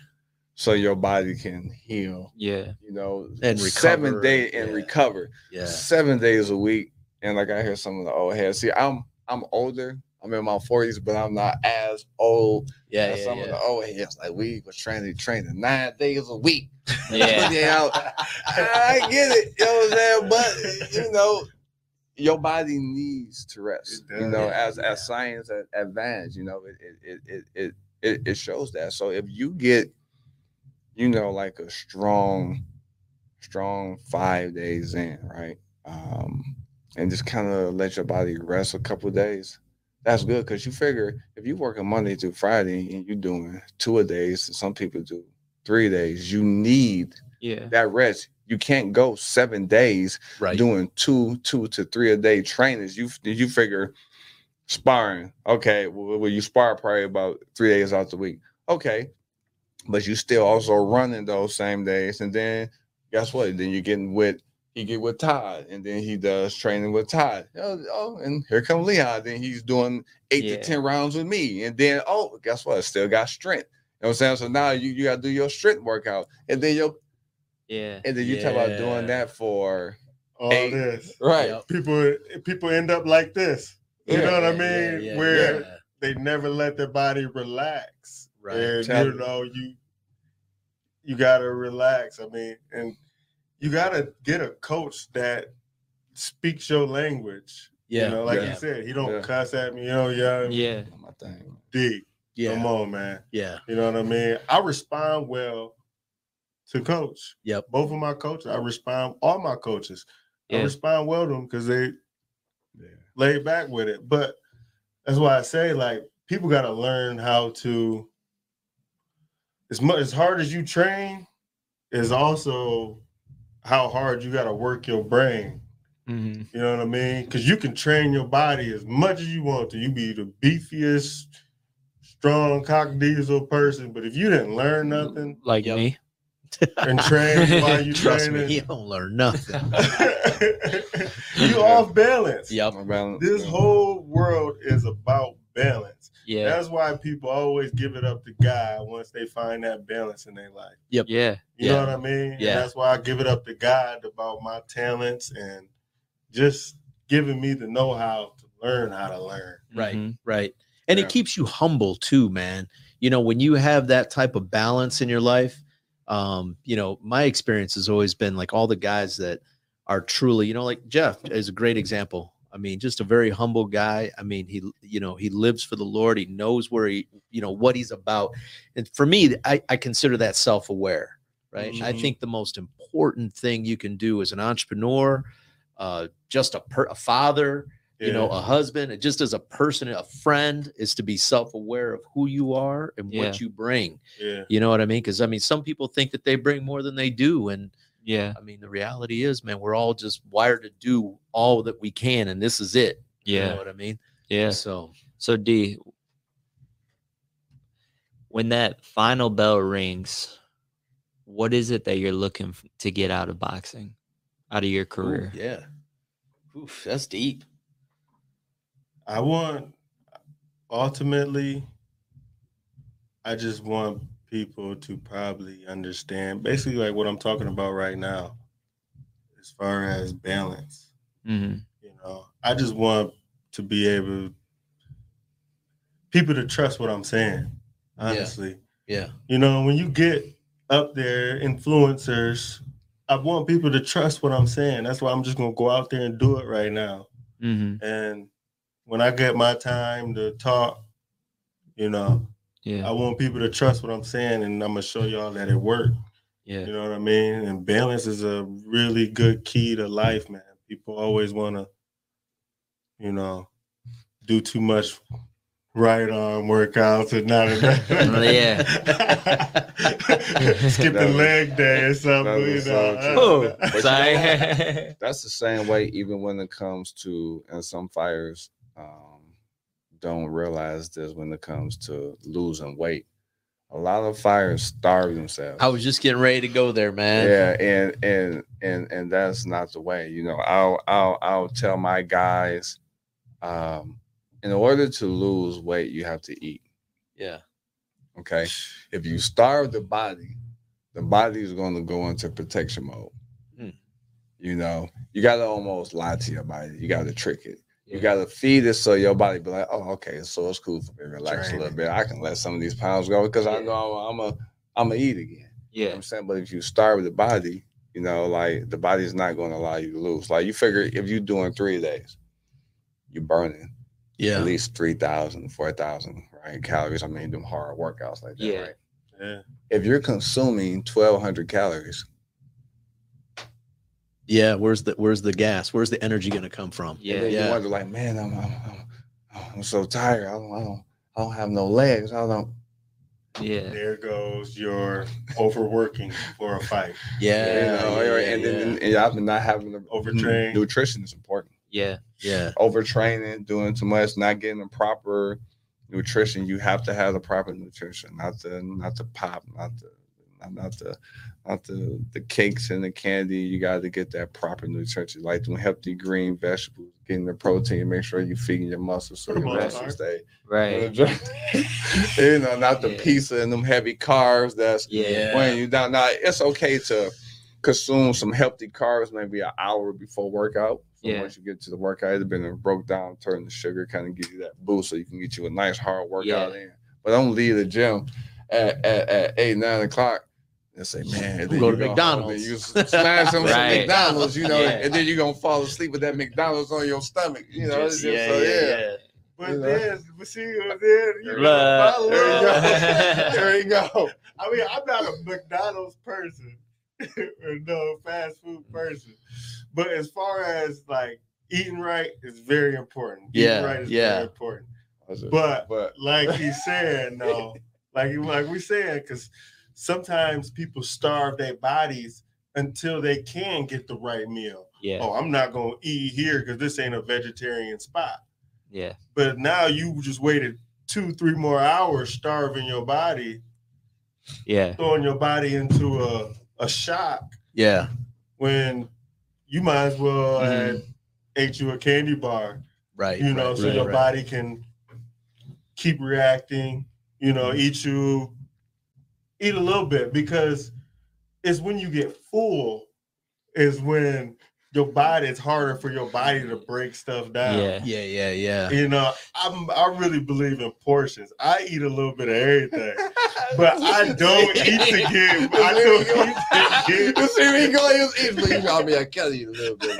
Speaker 5: So your body can heal.
Speaker 3: Yeah.
Speaker 5: You know,
Speaker 2: And
Speaker 5: seven
Speaker 2: recover,
Speaker 5: day and
Speaker 2: yeah.
Speaker 5: recover
Speaker 2: Yeah.
Speaker 5: seven days a week. And like I hear some of the old heads. See, I'm I'm older. I'm in my 40s, but I'm not as old
Speaker 2: Yeah,
Speaker 5: as
Speaker 2: yeah,
Speaker 5: some of the old heads. Like we was training training nine days a week.
Speaker 3: Yeah.
Speaker 5: Put it out. I get it. You know what I'm saying? But you know, your body needs to rest.
Speaker 4: It
Speaker 5: You know,
Speaker 2: Yeah,
Speaker 5: as
Speaker 2: yeah.
Speaker 5: as science advances, you know, it it it it it it, it shows that. So if you get, you know, like a strong, strong five days in, right? Um, and just kind of let your body rest a couple of days. That's good because you figure if you working Monday through Friday and you're doing two a days, some people do three days, you need
Speaker 3: Yeah.
Speaker 5: that rest. You can't go seven days
Speaker 2: Right.
Speaker 5: doing two, two to three a day trainings. You you figure sparring. Okay, well, well, you spar probably about three days out the week. Okay, but you still also running those same days, and then guess what? Then you're getting with he get with Todd, and then he does training with Todd. Oh, oh, and here come Leon. Then he's doing eight
Speaker 3: Yeah.
Speaker 5: to ten rounds with me, and then oh, guess what? Still got strength. You know what I'm saying? So now you, you gotta do your strength workout, and then your
Speaker 3: Yeah.
Speaker 5: and then you talk about doing that for
Speaker 4: All
Speaker 5: Hey.
Speaker 4: this.
Speaker 5: right.
Speaker 2: Yep.
Speaker 4: People people end up like this. You
Speaker 5: Yeah,
Speaker 4: know what I
Speaker 2: Yeah,
Speaker 4: mean?
Speaker 2: yeah,
Speaker 4: Where
Speaker 2: yeah.
Speaker 4: they never let their body relax.
Speaker 2: Right.
Speaker 4: And
Speaker 5: Tell
Speaker 4: you
Speaker 5: me.
Speaker 4: know, you you gotta relax. I mean, and you gotta get a coach that speaks your language.
Speaker 2: Yeah.
Speaker 4: You know, like
Speaker 5: Yeah.
Speaker 4: you said, he don't
Speaker 5: Yeah.
Speaker 4: cuss at me, you know, young
Speaker 3: Yeah.
Speaker 5: My thing.
Speaker 4: deep.
Speaker 2: yeah.
Speaker 4: Come on, man.
Speaker 2: Yeah.
Speaker 4: You know what I mean? I respond well to coach.
Speaker 2: Yep.
Speaker 4: Both of my coaches, I respond all my coaches. I respond well to them because they
Speaker 5: Yeah.
Speaker 4: laid back with it. But that's why I say like people got to learn how to. As much as hard as you train, is also how hard you got to work your brain.
Speaker 3: hmm
Speaker 4: You know what I mean? Because you can train your body as much as you want to. You be the beefiest, strong cock diesel person, but if you didn't learn nothing
Speaker 3: Like
Speaker 2: Yep.
Speaker 3: me.
Speaker 4: and train while you
Speaker 2: Trust
Speaker 4: training,
Speaker 2: me, he don't learn nothing.
Speaker 4: you off balance.
Speaker 2: yep.
Speaker 5: My balance,
Speaker 4: This whole world is about balance.
Speaker 3: Yeah.
Speaker 4: That's why people always give it up to God once they find that balance in their life. Yep.
Speaker 3: Yeah.
Speaker 4: You
Speaker 2: Yeah.
Speaker 4: know what I mean? And
Speaker 2: Yeah.
Speaker 4: that's why I give it up to God about my talents and just giving me the know-how to learn how to learn.
Speaker 2: Right.
Speaker 3: Mhm.
Speaker 2: Right. And
Speaker 5: Yeah.
Speaker 2: it keeps you humble too, man. You know, when you have that type of balance in your life, um, you know, my experience has always been like all the guys that are truly, you know, like Jeff is a great example. I mean, just a very humble guy. I mean, he, you know, he lives for the Lord. He knows where he, you know, what he's about. And for me, I, I consider that self aware, right? I
Speaker 4: Mhm.
Speaker 2: think the most important thing you can do as an entrepreneur, uh, just a, per, a father, you know, a husband, and just as a person, a friend, is to be self-aware of who you are and
Speaker 3: Yeah.
Speaker 2: what you bring.
Speaker 4: yeah.
Speaker 2: You know what I mean? Because I mean, some people think that they bring more than they do, and
Speaker 3: Yeah.
Speaker 2: I mean, the reality is, man, we're all just wired to do all that we can, and this is it. You know
Speaker 3: Yeah.
Speaker 2: what I mean?
Speaker 3: Yeah.
Speaker 2: So
Speaker 3: So D, when that final bell rings, what is it that you're looking to get out of boxing, out of your
Speaker 2: ooh,
Speaker 3: career?
Speaker 2: yeah, Oof, that's deep.
Speaker 4: I want ultimately I just want people to probably understand basically like what I'm talking about right now as far as balance.
Speaker 3: Mm-hmm.
Speaker 4: You know, I just want to be able people to trust what I'm saying.
Speaker 2: Yeah.
Speaker 4: Honestly.
Speaker 2: Yeah,
Speaker 4: You know, when you get up there, influencers, I want people to trust what I'm saying. That's why I'm just gonna go out there and do it right now.
Speaker 3: Mm-hmm.
Speaker 4: And when I get my time to talk, you know, I want people to trust what I'm saying, and I'm gonna show y'all that it worked.
Speaker 3: Yeah.
Speaker 4: You know what I mean? And balance is a really good key to life, man. People always want to, you know, do too much right arm workouts and not enough.
Speaker 3: Yeah.
Speaker 4: Skip the leg day or something. You
Speaker 5: That's
Speaker 4: know.
Speaker 5: so But you know. That's the same way, even when it comes to, and some fires. um, don't realize this when it comes to losing weight. A lot of fighters starve themselves.
Speaker 2: I was just getting ready to go there, man.
Speaker 5: yeah, and and and and that's not the way. You know, I'll I'll I'll tell my guys, um, in order to lose weight, you have to eat.
Speaker 2: yeah,
Speaker 5: Okay, if you starve the body, the body is going to go into protection mode.
Speaker 2: Hmm.
Speaker 5: You know, you got to almost lie to your body. You got to trick it. You got to feed it so your body be like, oh, okay, so it's cool for me. to Relax a little bit. I can let some of these pounds go because I
Speaker 3: Yeah.
Speaker 5: know I'm a I'm a eat again. You know
Speaker 3: yeah.
Speaker 5: what I'm saying? But if you starve the body, you know, like the body's not going to allow you to lose. Like you figure if you're doing three days, you're burning
Speaker 2: yeah,
Speaker 5: at least 3,000, 4,000, right? Calories. I mean, them hard workouts like that,
Speaker 3: Yeah.
Speaker 5: right?
Speaker 4: Yeah.
Speaker 5: If you're consuming 1,200 calories,
Speaker 2: yeah. Where's the where's the gas? Where's the energy going to come from?
Speaker 3: Yeah.
Speaker 5: and
Speaker 2: Yeah.
Speaker 5: you wonder, like, man, I'm, I'm, I'm, I'm so tired. I don't, I don't, I don't have no legs. I don't.
Speaker 3: Yeah.
Speaker 4: There goes your overworking for a fight.
Speaker 2: Yeah,
Speaker 5: you know,
Speaker 2: yeah,
Speaker 5: and
Speaker 2: yeah,
Speaker 5: then and I've been not having the
Speaker 4: Overtrained.
Speaker 5: Nutrition is important.
Speaker 3: Yeah.
Speaker 2: yeah.
Speaker 5: Overtraining, doing too much, not getting the proper nutrition. You have to have the proper nutrition, not the not the pop, not the not, not the not the the cakes and the candy. You got to get that proper nutrition, like doing healthy green vegetables, getting the protein. Make sure you're feeding your muscles so
Speaker 4: the
Speaker 5: your muscles stay.
Speaker 3: Right.
Speaker 5: you know, not the
Speaker 3: Yeah.
Speaker 5: pizza and them heavy carbs. That's
Speaker 3: Yeah.
Speaker 5: when you down. Now it's okay to consume some healthy carbs maybe an hour before workout. So
Speaker 3: Yeah.
Speaker 5: once you get to the workout, it's been broke down, turn the sugar, kind of give you that boost so you can get you a nice hard workout
Speaker 3: Yeah.
Speaker 5: in. But don't leave the gym at, at, at eight, nine o'clock and say, man, then
Speaker 2: Go
Speaker 5: you
Speaker 2: to
Speaker 5: go and
Speaker 2: McDonald's."
Speaker 5: You smash some, some
Speaker 3: Right.
Speaker 5: McDonald's, you know,
Speaker 3: Yeah.
Speaker 5: and then you're gonna fall asleep with that McDonald's on your stomach. You know, it's
Speaker 3: Just-
Speaker 5: just, so, yeah.
Speaker 4: But
Speaker 5: You know?
Speaker 4: then, but see, then you know,
Speaker 3: Look.
Speaker 4: my
Speaker 5: There you go. there you go.
Speaker 4: I mean, I'm not a McDonald's person or no fast food person, but as far as like eating right is very important. Eating
Speaker 2: Yeah,
Speaker 4: right is
Speaker 2: yeah.
Speaker 4: very important.
Speaker 5: But
Speaker 4: But
Speaker 5: but
Speaker 4: like he's saying, no, like like we saying, because sometimes people starve their bodies until they can get the right meal.
Speaker 3: Yeah.
Speaker 4: Oh, I'm not gonna eat here because this ain't a vegetarian spot.
Speaker 3: Yeah.
Speaker 4: But now you just waited two, three more hours starving your body,
Speaker 3: Yeah.
Speaker 4: throwing your body into a, a shock
Speaker 2: yeah,
Speaker 4: when you might as well
Speaker 3: Mhm.
Speaker 4: had ate you a candy bar,
Speaker 2: right.
Speaker 4: you know,
Speaker 2: right,
Speaker 4: so
Speaker 2: right,
Speaker 4: your
Speaker 2: right.
Speaker 4: body can keep reacting, you know, eat you, eat a little bit because it's when you get full is when your body it's harder for your body to break stuff down.
Speaker 3: Yeah.
Speaker 2: Yeah, yeah, yeah.
Speaker 4: You know, I'm I really believe in portions. I eat a little bit of everything, but I don't eat to get. I don't eat to
Speaker 5: You see me going, you eat, but you got me. I can't eat a little bit.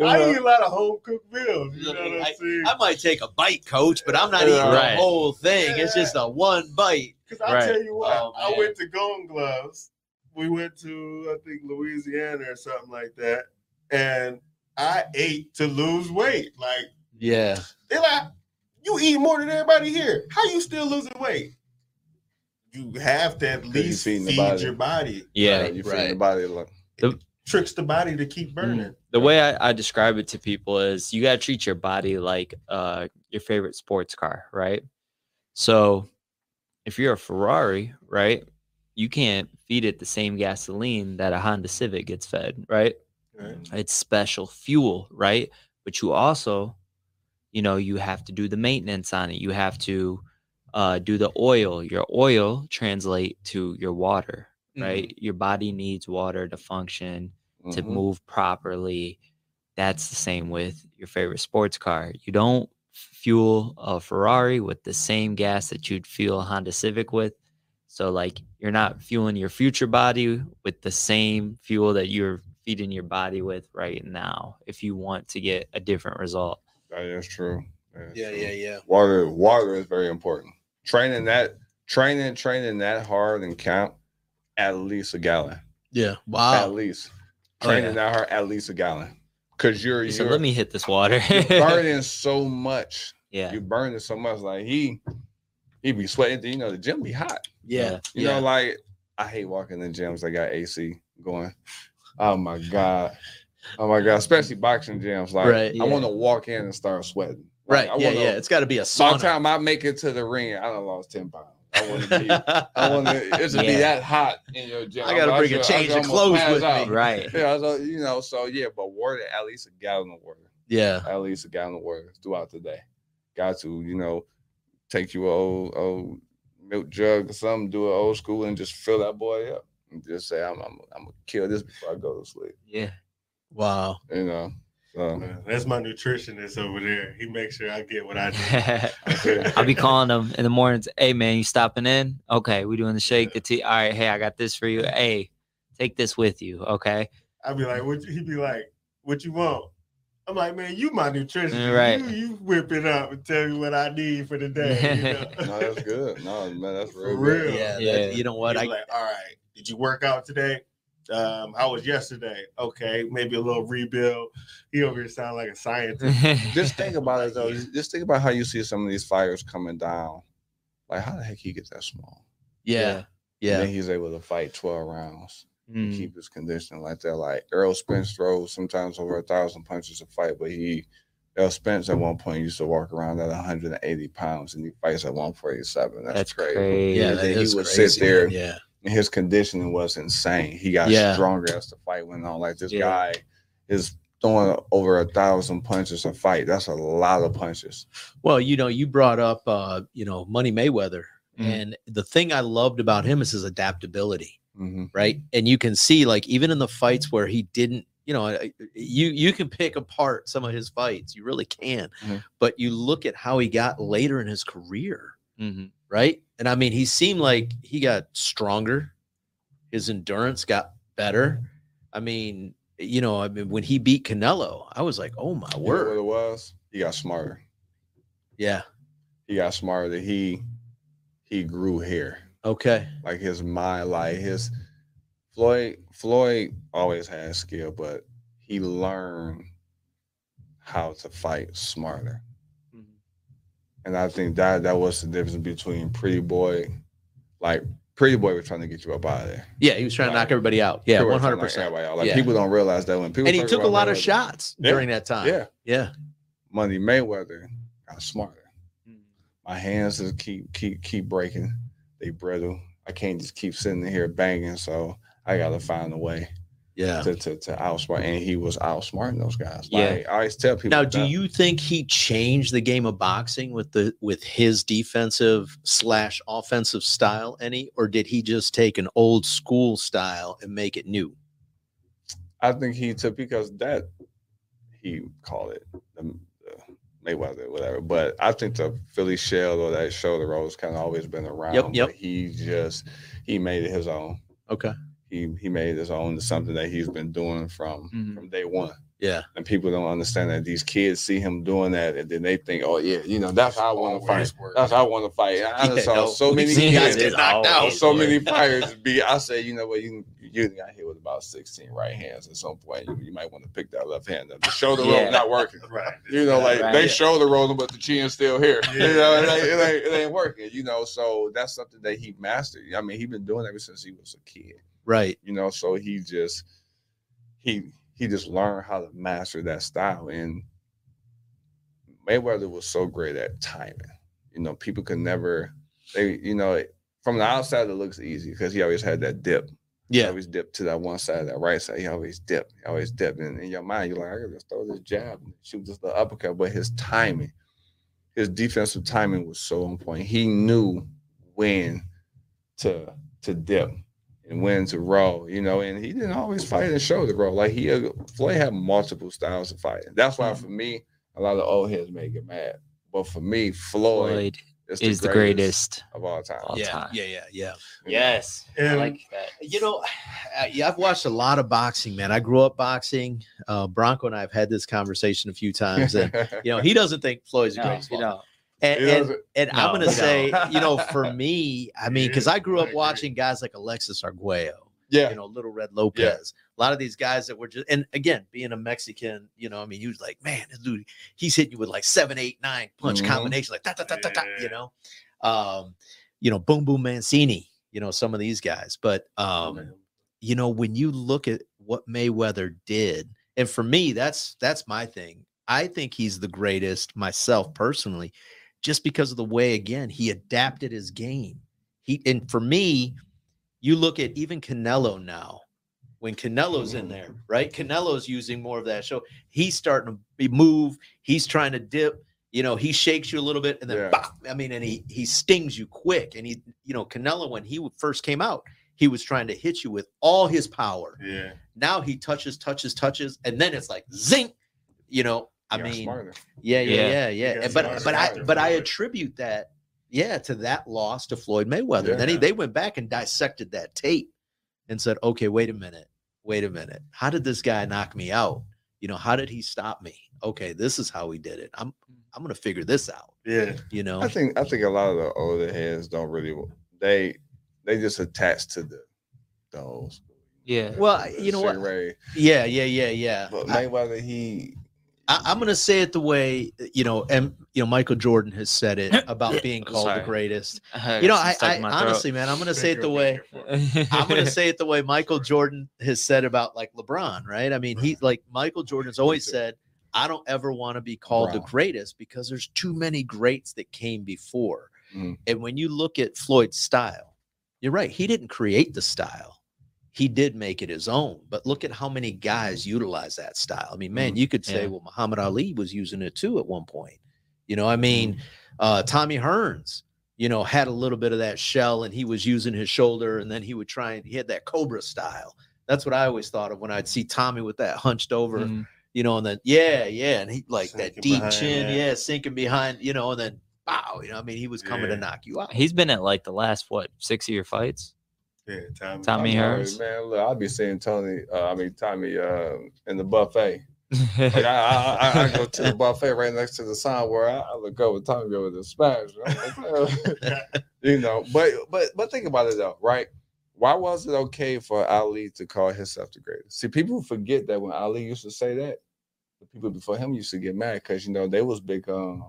Speaker 4: I eat a lot of home cooked meals. You know what I'm saying?
Speaker 2: I might take a bite, coach, but I'm not
Speaker 5: Yeah.
Speaker 2: eating
Speaker 3: Right.
Speaker 2: the whole thing. It's just a one bite.
Speaker 4: Because I
Speaker 3: Right.
Speaker 4: tell you what,
Speaker 2: Oh,
Speaker 4: I went to Golden Gloves. We went to I think Louisiana or something like that, and I ate to lose weight. Like
Speaker 2: Yeah.
Speaker 4: they're like, you eat more than everybody here. How you still losing weight? You have to at least
Speaker 5: feeding the
Speaker 4: feed
Speaker 5: body.
Speaker 4: your body.
Speaker 3: Yeah.
Speaker 5: you feel
Speaker 2: right.
Speaker 5: your body like
Speaker 4: Tricks the body to keep burning.
Speaker 3: the way I, I describe it to people is you got to treat your body like uh, your favorite sports car, right? So if you're a Ferrari, right, you can't feed it the same gasoline that a Honda Civic gets fed, right?
Speaker 4: Right?
Speaker 3: It's special fuel, right? But you also, you know, you have to do the maintenance on it. You have to uh, do the oil. Your oil translate to your water, right? Your body needs water to function to
Speaker 5: mhm.
Speaker 3: move properly. That's the same with your favorite sports car. You don't fuel a Ferrari with the same gas that you'd fuel a Honda Civic with. So, like, you're not fueling your future body with the same fuel that you're feeding your body with right now if you want to get a different result.
Speaker 5: That is true. That is
Speaker 2: Yeah,
Speaker 5: true.
Speaker 2: yeah, yeah.
Speaker 5: Water, water is very important. Training that, training, training that hard and count at least a gallon.
Speaker 2: Yeah. Wow.
Speaker 5: At
Speaker 2: Wow.
Speaker 5: least
Speaker 2: Oh,
Speaker 5: training
Speaker 2: yeah.
Speaker 5: that hard, at least a gallon. Cause you're
Speaker 3: He said,
Speaker 5: you're,
Speaker 3: let me hit this water.
Speaker 5: you're burning so much.
Speaker 3: Yeah.
Speaker 5: You're burning so much. Like he, he be sweating. You know the gym be hot.
Speaker 2: Yeah.
Speaker 5: You
Speaker 2: yeah.
Speaker 5: know, like I hate walking in gyms that got AC going. Oh my god. Oh my god. Especially boxing gyms. Like
Speaker 2: Right,
Speaker 5: I want to walk in and start sweating. Like,
Speaker 2: right.
Speaker 5: I
Speaker 2: yeah,
Speaker 5: wanna,
Speaker 2: yeah. It's got to be a
Speaker 5: By the time I make it to the ring, I done lost 10 pounds. I want to be I want to it should be that hot in your gym.
Speaker 2: I gotta bring a change of clothes
Speaker 5: pass
Speaker 2: with me.
Speaker 3: Right.
Speaker 5: Yeah, so you know, so yeah, but water, at least a gallon of water.
Speaker 2: yeah.
Speaker 5: At least a gallon of water throughout the day. Got to, you know, take you a old old milk jug or something, do an old school and just fill that boy up. And just say, I'm I'm, I'm gonna kill this before I go to sleep.
Speaker 3: Yeah.
Speaker 2: Wow.
Speaker 5: You know. So
Speaker 4: Man, That's my nutritionist over there. He makes sure I get what I need.
Speaker 3: I'll be calling him in the mornings. Hey man, you stopping in? Okay, we doing the shake, the tea. All right, hey, I got this for you. Hey, take this with you. Okay.
Speaker 4: I'd be like, what he'd be like, what you want? I'm like, man, you my nutritionist.
Speaker 3: Right.
Speaker 4: You, you whip it up and tell me what I need for the day. You know?
Speaker 5: no, that's good. No, man, that's
Speaker 4: For
Speaker 5: real.
Speaker 4: real.
Speaker 5: Good.
Speaker 2: Yeah.
Speaker 3: Yeah.
Speaker 2: that- you know what?
Speaker 4: He'd
Speaker 2: I
Speaker 4: be like, all right, did you work out today? Um, how was yesterday? Okay, maybe a little rebuild. He over here sound like a scientist.
Speaker 5: Just think about it though. Just think about how you see some of these fires coming down. Like, how the heck he get that small?
Speaker 2: yeah.
Speaker 5: And
Speaker 2: Yeah.
Speaker 5: then he's able to fight 12 rounds. And
Speaker 3: Mm,
Speaker 5: keep his condition like that. Like Errol Spence throws sometimes over a thousand punches a fight, but he Errol Spence at one point used to walk around at 180 pounds and he fights at 147. That's,
Speaker 3: That's
Speaker 5: crazy.
Speaker 3: crazy.
Speaker 2: Yeah. That
Speaker 5: he
Speaker 2: is
Speaker 5: would
Speaker 2: crazy,
Speaker 5: sit there
Speaker 2: man. Yeah.
Speaker 5: And his conditioning was insane. He got
Speaker 2: Yeah.
Speaker 5: stronger as the fight went on. Like this
Speaker 3: Yeah.
Speaker 5: guy is throwing over a thousand punches a fight. That's a lot of punches.
Speaker 2: Well, you know, you brought up, uh, you know, Money Mayweather,
Speaker 3: Mhm.
Speaker 2: and the thing I loved about him is his adaptability,
Speaker 5: hmm
Speaker 2: right? And you can see, like, even in the fights where he didn't, you know, you you can pick apart some of his fights, you really can,
Speaker 5: Mhm.
Speaker 2: but you look at how he got later in his career,
Speaker 3: mhm.
Speaker 2: right? And I mean, he seemed like he got stronger, his endurance got better. I mean, you know, I mean, when he beat Canelo, I was like, oh my
Speaker 5: You know what
Speaker 2: word,
Speaker 5: it was? He got smarter.
Speaker 2: yeah,
Speaker 5: He got smarter. That he he grew here.
Speaker 2: Okay,
Speaker 5: like his mind, like his Floyd. Floyd always had skill, but he learned how to fight smarter.
Speaker 3: Mhm.
Speaker 5: And I think that that was the difference between Pretty Boy, like Pretty Boy was trying to get you up out of there.
Speaker 2: yeah, he was trying to knock everybody out, yeah,
Speaker 5: Pretty Boy
Speaker 2: one
Speaker 5: was trying to
Speaker 2: hundred
Speaker 5: knock
Speaker 2: percent.
Speaker 5: Like
Speaker 2: Yeah.
Speaker 5: people don't realize that when people
Speaker 2: and he took a lot of shots
Speaker 5: Yeah.
Speaker 2: during that time.
Speaker 5: Yeah,
Speaker 2: yeah,
Speaker 5: Money Mayweather got smarter.
Speaker 3: Mhm.
Speaker 5: My hands just keep keep keep breaking. They brittle. I can't just keep sitting here banging. So I gotta find a way.
Speaker 2: yeah.
Speaker 5: to, to, to outsmart, and he was outsmarting those guys.
Speaker 3: Yeah.
Speaker 5: Like, I always tell people.
Speaker 2: Now, do
Speaker 5: that-
Speaker 2: you think he changed the game of boxing with the with his defensive slash offensive style any, or did he just take an old school style and make it new?
Speaker 5: I think he took because that he called it the, whatever. But I think the Philly shell or that shoulder roll has kind of always been around.
Speaker 2: Yep, yep.
Speaker 5: He just he made it his own.
Speaker 2: Okay.
Speaker 5: He he made his own to something that he's been doing from
Speaker 3: Mhm.
Speaker 5: from day one.
Speaker 2: Yeah.
Speaker 5: And people don't understand that these kids see him doing that, and then they think, "Oh yeah, you know, that's how I want to fight.
Speaker 4: Work.
Speaker 5: That's how I want to fight." I
Speaker 2: Yeah,
Speaker 5: saw
Speaker 2: no,
Speaker 5: so many
Speaker 2: guys
Speaker 5: kids
Speaker 2: get knocked out.
Speaker 5: so
Speaker 3: work.
Speaker 5: many fighters be I say, you know what, you you got hit with about 16 right hands at some point. You, you might want to pick that left hand up. The shoulder
Speaker 3: Yeah.
Speaker 5: roll not working.
Speaker 4: Right.
Speaker 5: You know, like
Speaker 3: Right.
Speaker 5: they
Speaker 3: Yeah.
Speaker 5: shoulder rolling, but the chin's still here. You know, it ain't, it, ain't, it ain't working. You know, so that's something that he mastered. I mean, he's been doing it ever since he was a kid.
Speaker 2: Right.
Speaker 5: You know, so he just he he just learned how to master that style. And Mayweather was so great at timing. You know, people could never they you know from the outside it looks easy because he always had that dip. He
Speaker 2: Yeah.
Speaker 5: always dipped to that one side, that right side. He always dipped. He always dipped. And in your mind, you're like, I gotta just throw this jab and shoot this little uppercut. But his timing, his defensive timing was so on point. He knew when to to dip and when to roll, you know, and he didn't always fight in shoulder roll. Like he uh, Floyd had multiple styles of fighting. That's why for me, a lot of old heads may get mad. But for me, Floyd,
Speaker 3: Floyd
Speaker 5: is,
Speaker 3: is the greatest.
Speaker 5: of all time.
Speaker 3: All
Speaker 2: Yeah.
Speaker 3: time.
Speaker 2: Yeah. Yeah. Yeah.
Speaker 3: Yes. I like that.
Speaker 2: You know, I- yeah, I've watched a lot of boxing, man. I grew up boxing. Uh, Bronco and I have had this conversation a few times, and you know, he doesn't think Floyd's the
Speaker 3: No,
Speaker 2: greatest.
Speaker 3: you know,
Speaker 2: And,
Speaker 5: He
Speaker 2: and,
Speaker 5: doesn't-
Speaker 2: I'm gonna
Speaker 3: no.
Speaker 2: say, you know, for me, I mean, because I grew up watching guys like Alexis Arguello,
Speaker 5: yeah.
Speaker 2: you know, Little Red Lopez, a lot of these guys that were just, and again, being a Mexican, you know, I mean, you was like, man, dude, he's hitting you with like seven, eight, nine punch
Speaker 5: Mhm.
Speaker 2: combination, like da da da da da, you know, um, you know, boom boom Mancini, you know, some of these guys, but um, you know, when you look at what Mayweather did, and for me, that's that's my thing. I think he's the greatest myself personally, just because of the way again he adapted his game. He and for me, you look at even Canelo now. When Canelo's in there, right? Canelo's using more of that show. He's starting to be move. He's trying to dip. You know, he shakes you a little bit and then
Speaker 5: Yeah.
Speaker 2: bop, I mean, and he he stings you quick. And he, you know, Canelo when he first came out, he was trying to hit you with all his power.
Speaker 4: Yeah.
Speaker 2: Now he touches, touches, touches, and then it's like zing. You know, I
Speaker 5: He
Speaker 2: mean,
Speaker 5: smarter.
Speaker 2: yeah, yeah,
Speaker 3: Yeah.
Speaker 2: yeah, yeah.
Speaker 4: got
Speaker 2: But
Speaker 4: smarter
Speaker 2: but I but I attribute that, yeah, to that loss to Floyd Mayweather. Then he, they went back and dissected that tape and said, okay, wait a minute, wait a minute. How did this guy knock me out? You know, how did he stop me? Okay, this is how he did it. I'm mm. I'm gonna figure this out.
Speaker 4: Yeah.
Speaker 2: You know,
Speaker 5: I think I think a lot of the older heads don't really they they just attach to the those.
Speaker 3: yeah.
Speaker 2: well, you know what?
Speaker 5: Ray.
Speaker 2: Yeah, yeah, yeah, yeah.
Speaker 5: But
Speaker 2: I-
Speaker 5: Mayweather, he
Speaker 2: I, I'm going to say it the way you know, and you know, Michael Jordan has said it about being called the greatest.
Speaker 3: I
Speaker 2: You know, I, I
Speaker 3: in my throat.
Speaker 2: honestly, man, I'm going to say it the way I'm
Speaker 3: I'm
Speaker 2: going to say it the way Michael Jordan has said about like LeBron, right? I mean, he like Michael Jordan's always said, I don't ever want to be called the greatest because there's too many greats that came before.
Speaker 5: Mhm.
Speaker 2: And when you look at Floyd's style, you're right. He didn't create the style. He did make it his own, but look at how many guys utilize that style. I mean, man, you could say,
Speaker 3: Yeah.
Speaker 2: well, Muhammad Ali was using it too at one point. You know, I mean, uh, Tommy Hearns, you know, had a little bit of that shell and he was using his shoulder and then he would try and he had that Cobra style. That's what I always thought of when I'd see Tommy with that hunched over,
Speaker 3: Mhm.
Speaker 2: you know, and then, yeah, yeah. And he like that deep
Speaker 4: behind,
Speaker 2: chin,
Speaker 4: yeah.
Speaker 2: yeah, sinking behind, you know, and then, wow, you know, I mean, he was coming to knock you out.
Speaker 3: He's been at like the last what six of your fights.
Speaker 4: Yeah. Tommy.
Speaker 3: Tommy
Speaker 5: I'm
Speaker 3: Hearns.
Speaker 5: man. Look, I'll be seeing Tony. Uh, I mean Tommy uh, in the buffet. Like I, I, I, I go to the buffet right next to the sign where I, I look over Tommy over the smash. I'm like, uh, you know, but but but think about it though, right? Why was it okay for Ali to call himself the greatest? See, people forget that when Ali used to say that, the people before him used to get mad because you know they was big. Um,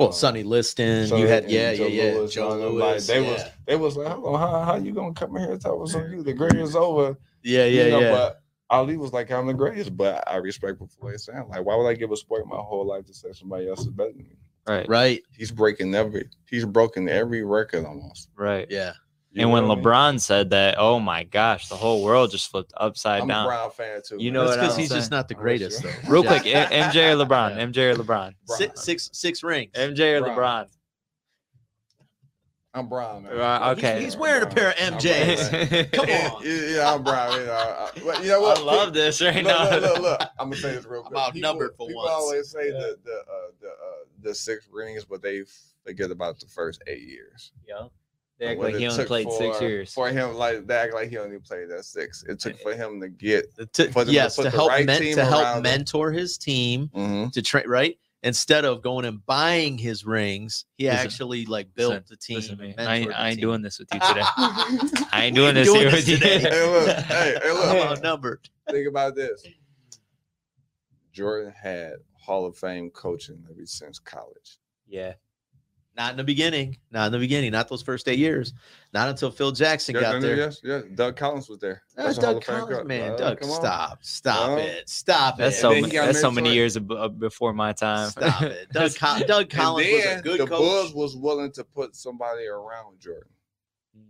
Speaker 2: Well,
Speaker 5: uh,
Speaker 2: Sonny Liston,
Speaker 5: Sonny
Speaker 2: you had yeah,
Speaker 5: Joe
Speaker 2: yeah, yeah,
Speaker 5: Louis,
Speaker 2: Joe
Speaker 5: and
Speaker 2: Louis,
Speaker 5: Like they
Speaker 2: yeah.
Speaker 5: was they was like, hold on, how, how you gonna come in here and talk about you? The greatest over.
Speaker 2: yeah, yeah,
Speaker 5: you know,
Speaker 2: yeah.
Speaker 5: But Ali was like, I'm the greatest, but I respect what Floyd saying. Like, why would I give a sport my whole life to say somebody else is better than me?
Speaker 3: right.
Speaker 2: right,
Speaker 5: He's breaking every he's broken every record almost.
Speaker 3: Right.
Speaker 2: yeah,
Speaker 5: You
Speaker 3: and when
Speaker 5: what I mean?
Speaker 3: LeBron said that, oh my gosh, the whole world just flipped upside
Speaker 5: I'm
Speaker 3: down.
Speaker 5: a Brown fan too.
Speaker 3: You know
Speaker 2: that's
Speaker 3: what
Speaker 2: because
Speaker 3: I'm
Speaker 2: he's just not the
Speaker 5: I'm with
Speaker 2: greatest,
Speaker 5: you.
Speaker 2: though.
Speaker 3: Real quick, MJ or LeBron?
Speaker 2: Yeah.
Speaker 3: MJ or LeBron?
Speaker 2: six, six, six rings.
Speaker 3: MJ or
Speaker 5: Brown.
Speaker 3: LeBron?
Speaker 5: I'm brown. Man.
Speaker 3: Right, okay.
Speaker 2: He's, wearing a pair of
Speaker 5: I'm
Speaker 2: MJs. Come on.
Speaker 5: Yeah, yeah, I'm brown. You know, I, but you know
Speaker 3: I love this right
Speaker 5: look,
Speaker 3: now.
Speaker 5: Look, look, look. I'm gonna say this real
Speaker 2: I'm
Speaker 5: quick.
Speaker 2: outnumbered for
Speaker 5: people
Speaker 2: once.
Speaker 5: always say the the uh, the uh, the six rings, but they forget about the first eight years.
Speaker 3: Yeah. They act like he only
Speaker 5: took
Speaker 3: played six years.
Speaker 5: For him, like they act like he only played that six. It took for him to get.
Speaker 2: To-
Speaker 5: For them to
Speaker 2: yes,
Speaker 5: put
Speaker 2: to
Speaker 5: the
Speaker 2: help
Speaker 5: right
Speaker 2: men-
Speaker 5: team
Speaker 2: to help
Speaker 5: around him.
Speaker 2: mentor his team
Speaker 5: Mhm.
Speaker 2: to train right instead of going and buying his rings. He
Speaker 3: Listen,
Speaker 2: actually like built
Speaker 3: listen,
Speaker 2: the team.
Speaker 3: Listen to I ain't, I ain't
Speaker 2: team.
Speaker 3: doing this with you today. I ain't doing this
Speaker 2: doing
Speaker 3: here
Speaker 2: this
Speaker 3: with you.
Speaker 2: today.
Speaker 5: Hey, look, hey, hey, look.
Speaker 2: I'm outnumbered.
Speaker 5: Think about this. Jordan had Hall of Fame coaching ever since college.
Speaker 3: yeah.
Speaker 2: Not in the beginning. Not in the beginning. Not those first eight years. Not until Phil Jackson
Speaker 5: Yeah,
Speaker 2: got
Speaker 5: no, no,
Speaker 2: there.
Speaker 5: Yes, yes. Doug Collins was there.
Speaker 2: Ah,
Speaker 5: That's a Hall
Speaker 2: Doug Collins,
Speaker 5: coach.
Speaker 2: man.
Speaker 5: Uh,
Speaker 2: Doug, stop. Stop
Speaker 5: No.
Speaker 2: it. Stop
Speaker 3: That's
Speaker 2: it.
Speaker 3: so
Speaker 5: then he
Speaker 3: many,
Speaker 5: got
Speaker 3: that's so many years ab- uh, before my time.
Speaker 2: Stop it. Doug, Col- Doug Collins
Speaker 5: and
Speaker 2: was a good
Speaker 5: the
Speaker 2: coach.
Speaker 5: Bulls was willing to put somebody around Jordan.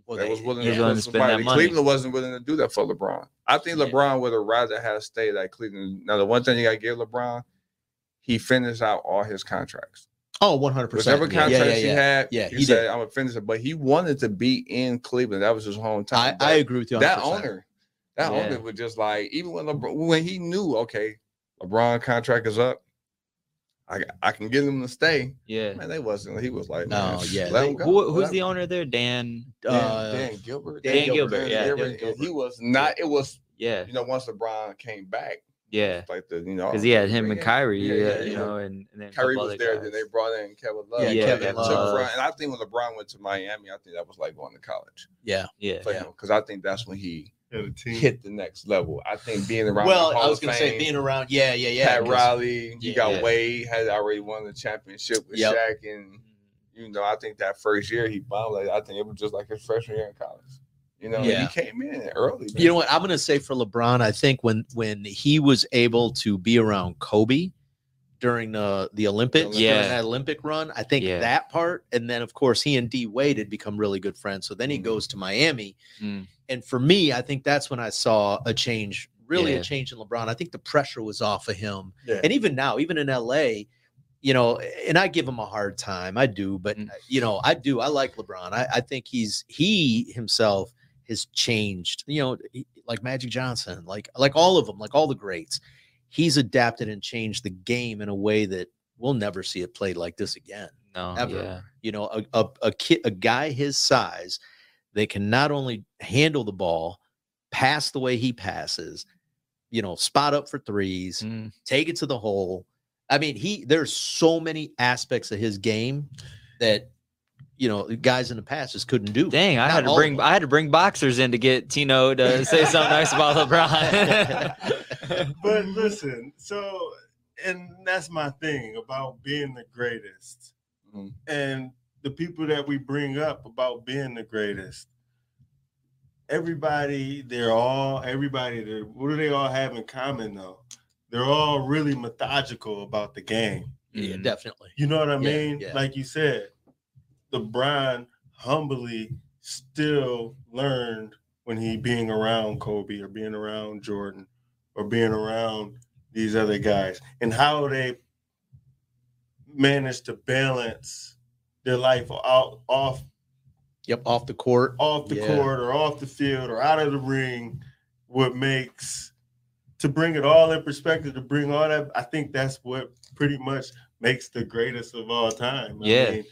Speaker 2: Well,
Speaker 5: they
Speaker 2: they-
Speaker 5: was willing
Speaker 2: yeah.
Speaker 5: To
Speaker 3: willing
Speaker 5: put
Speaker 3: to spend
Speaker 5: somebody.
Speaker 3: that money.
Speaker 5: Cleveland wasn't willing to do that for LeBron. I think
Speaker 3: Yeah.
Speaker 5: LeBron would have rather have stayed at Cleveland. Now, the one thing you got to give LeBron, he finished out all his contracts.
Speaker 2: Oh, 100%.
Speaker 5: Whichever
Speaker 2: Yeah,
Speaker 5: contracts
Speaker 2: yeah,
Speaker 5: he
Speaker 2: yeah.
Speaker 5: had,
Speaker 2: Yeah,
Speaker 5: he,
Speaker 2: he
Speaker 5: said,
Speaker 2: did.
Speaker 5: "I'm gonna finish it." But he wanted to be in Cleveland. That was his hometown.
Speaker 2: I, I agree with you. 100%.
Speaker 5: that owner, that
Speaker 3: Yeah.
Speaker 5: owner was just like, even when LeBron, when he knew, okay, LeBron contract is up, I I can get him to stay.
Speaker 3: Yeah.
Speaker 5: Man, they wasn't. He was like,
Speaker 2: No,
Speaker 5: man,
Speaker 2: yeah,
Speaker 5: let
Speaker 2: they-
Speaker 5: him go.
Speaker 3: Who, who's
Speaker 5: Let
Speaker 3: the
Speaker 5: him-
Speaker 3: owner there? Dan.
Speaker 5: Dan,
Speaker 2: Uh,
Speaker 5: Dan Gilbert.
Speaker 3: Dan Gilbert, yeah,
Speaker 2: Dan Gilbert.
Speaker 5: He was not. It was
Speaker 3: Yeah.
Speaker 5: you know once LeBron came back,
Speaker 3: Yeah.
Speaker 5: like the you know
Speaker 3: Because oh, he had him and
Speaker 5: in-
Speaker 3: Kyrie,
Speaker 5: yeah,
Speaker 3: yeah,
Speaker 5: yeah,
Speaker 3: you know, and, and then a
Speaker 5: Kyrie was there.
Speaker 3: guys.
Speaker 5: Then they brought in Kevin Love.
Speaker 2: Yeah,
Speaker 3: Yeah,
Speaker 2: Kevin
Speaker 5: and,
Speaker 3: Love.
Speaker 5: took and I think when LeBron went to Miami, I think that was like going to college
Speaker 2: Yeah.
Speaker 3: Yeah.
Speaker 5: for
Speaker 2: Yeah.
Speaker 5: because I think that's when he
Speaker 4: the team.
Speaker 5: hit the next level. I think being around.
Speaker 2: Well,
Speaker 5: the Hall
Speaker 2: I was going to say being around. Yeah, yeah, yeah.
Speaker 5: Pat
Speaker 2: 'cause-
Speaker 5: Riley, you
Speaker 2: Yeah.
Speaker 5: got
Speaker 3: Yeah.
Speaker 5: Wade had already won the championship with
Speaker 2: Yep.
Speaker 5: Shaq, and you know I think that first year he bombed. Like, I think it was just like his freshman year in college. You know,
Speaker 2: Yeah.
Speaker 5: he came in early.
Speaker 2: You know what? I'm going to say for LeBron, I think when when he was able to be around Kobe during the the Olympics,
Speaker 5: Yeah.
Speaker 2: that Olympic run, I think
Speaker 3: Yeah.
Speaker 2: that part, and then of course he and D Wade had become really good friends. So then he
Speaker 5: Mhm.
Speaker 2: goes to Miami,
Speaker 3: Mm.
Speaker 2: and for me, I think that's when I saw a change, really
Speaker 3: Yeah.
Speaker 2: a change in LeBron. I think the pressure was off of him,
Speaker 5: Yeah.
Speaker 2: and even now, even in LA. You know, and I give him a hard time. I do, but
Speaker 3: Mm.
Speaker 2: you know, I do. I like LeBron. I, I think he's he himself has changed. You know, like Magic Johnson, like like all of them, like all the greats. He's adapted and changed the game in a way that we'll never see it played like this again.
Speaker 3: No.
Speaker 2: Ever.
Speaker 3: Yeah.
Speaker 2: You know, a a, a kid, a guy his size, they can not only handle the ball, pass the way he passes, you know, spot up for threes,
Speaker 3: Mm.
Speaker 2: take it to the hole. I mean, he there's so many aspects of his game that you know guys in the past just couldn't do.
Speaker 3: Dang, I
Speaker 2: Not
Speaker 3: had to bring. I had to bring boxers in to get Tino to say something nice about LeBron.
Speaker 4: But listen, so and that's my thing about being the greatest.
Speaker 5: Mhm.
Speaker 4: And the people that we bring up about being the greatest. Everybody, they're all everybody. They're, what do they all have in common though? They're all really methodical about the game.
Speaker 2: yeah,
Speaker 3: Mhm.
Speaker 2: definitely.
Speaker 4: You know what I
Speaker 2: Yeah,
Speaker 4: mean?
Speaker 2: yeah.
Speaker 4: Like you said, LeBron humbly still learned when he being around Kobe or being around Jordan or being around these other guys and how they managed to balance their life out off
Speaker 2: Yep, off the court.
Speaker 4: off the
Speaker 2: Yeah.
Speaker 4: court or off the field or out of the ring what makes to bring it all in perspective to bring all that i think that's what pretty much makes the greatest of all time I
Speaker 3: Yeah.
Speaker 4: mean,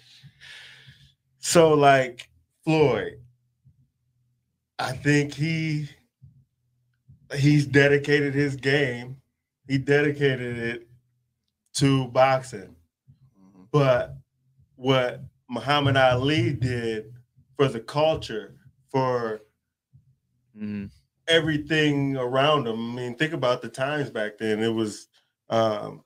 Speaker 4: so like floyd i think he he's dedicated his game he dedicated it to boxing
Speaker 5: Mhm.
Speaker 4: but what Muhammad Ali did for the culture, for
Speaker 3: Mm.
Speaker 4: everything around him. I mean, think about the times back then. It was um,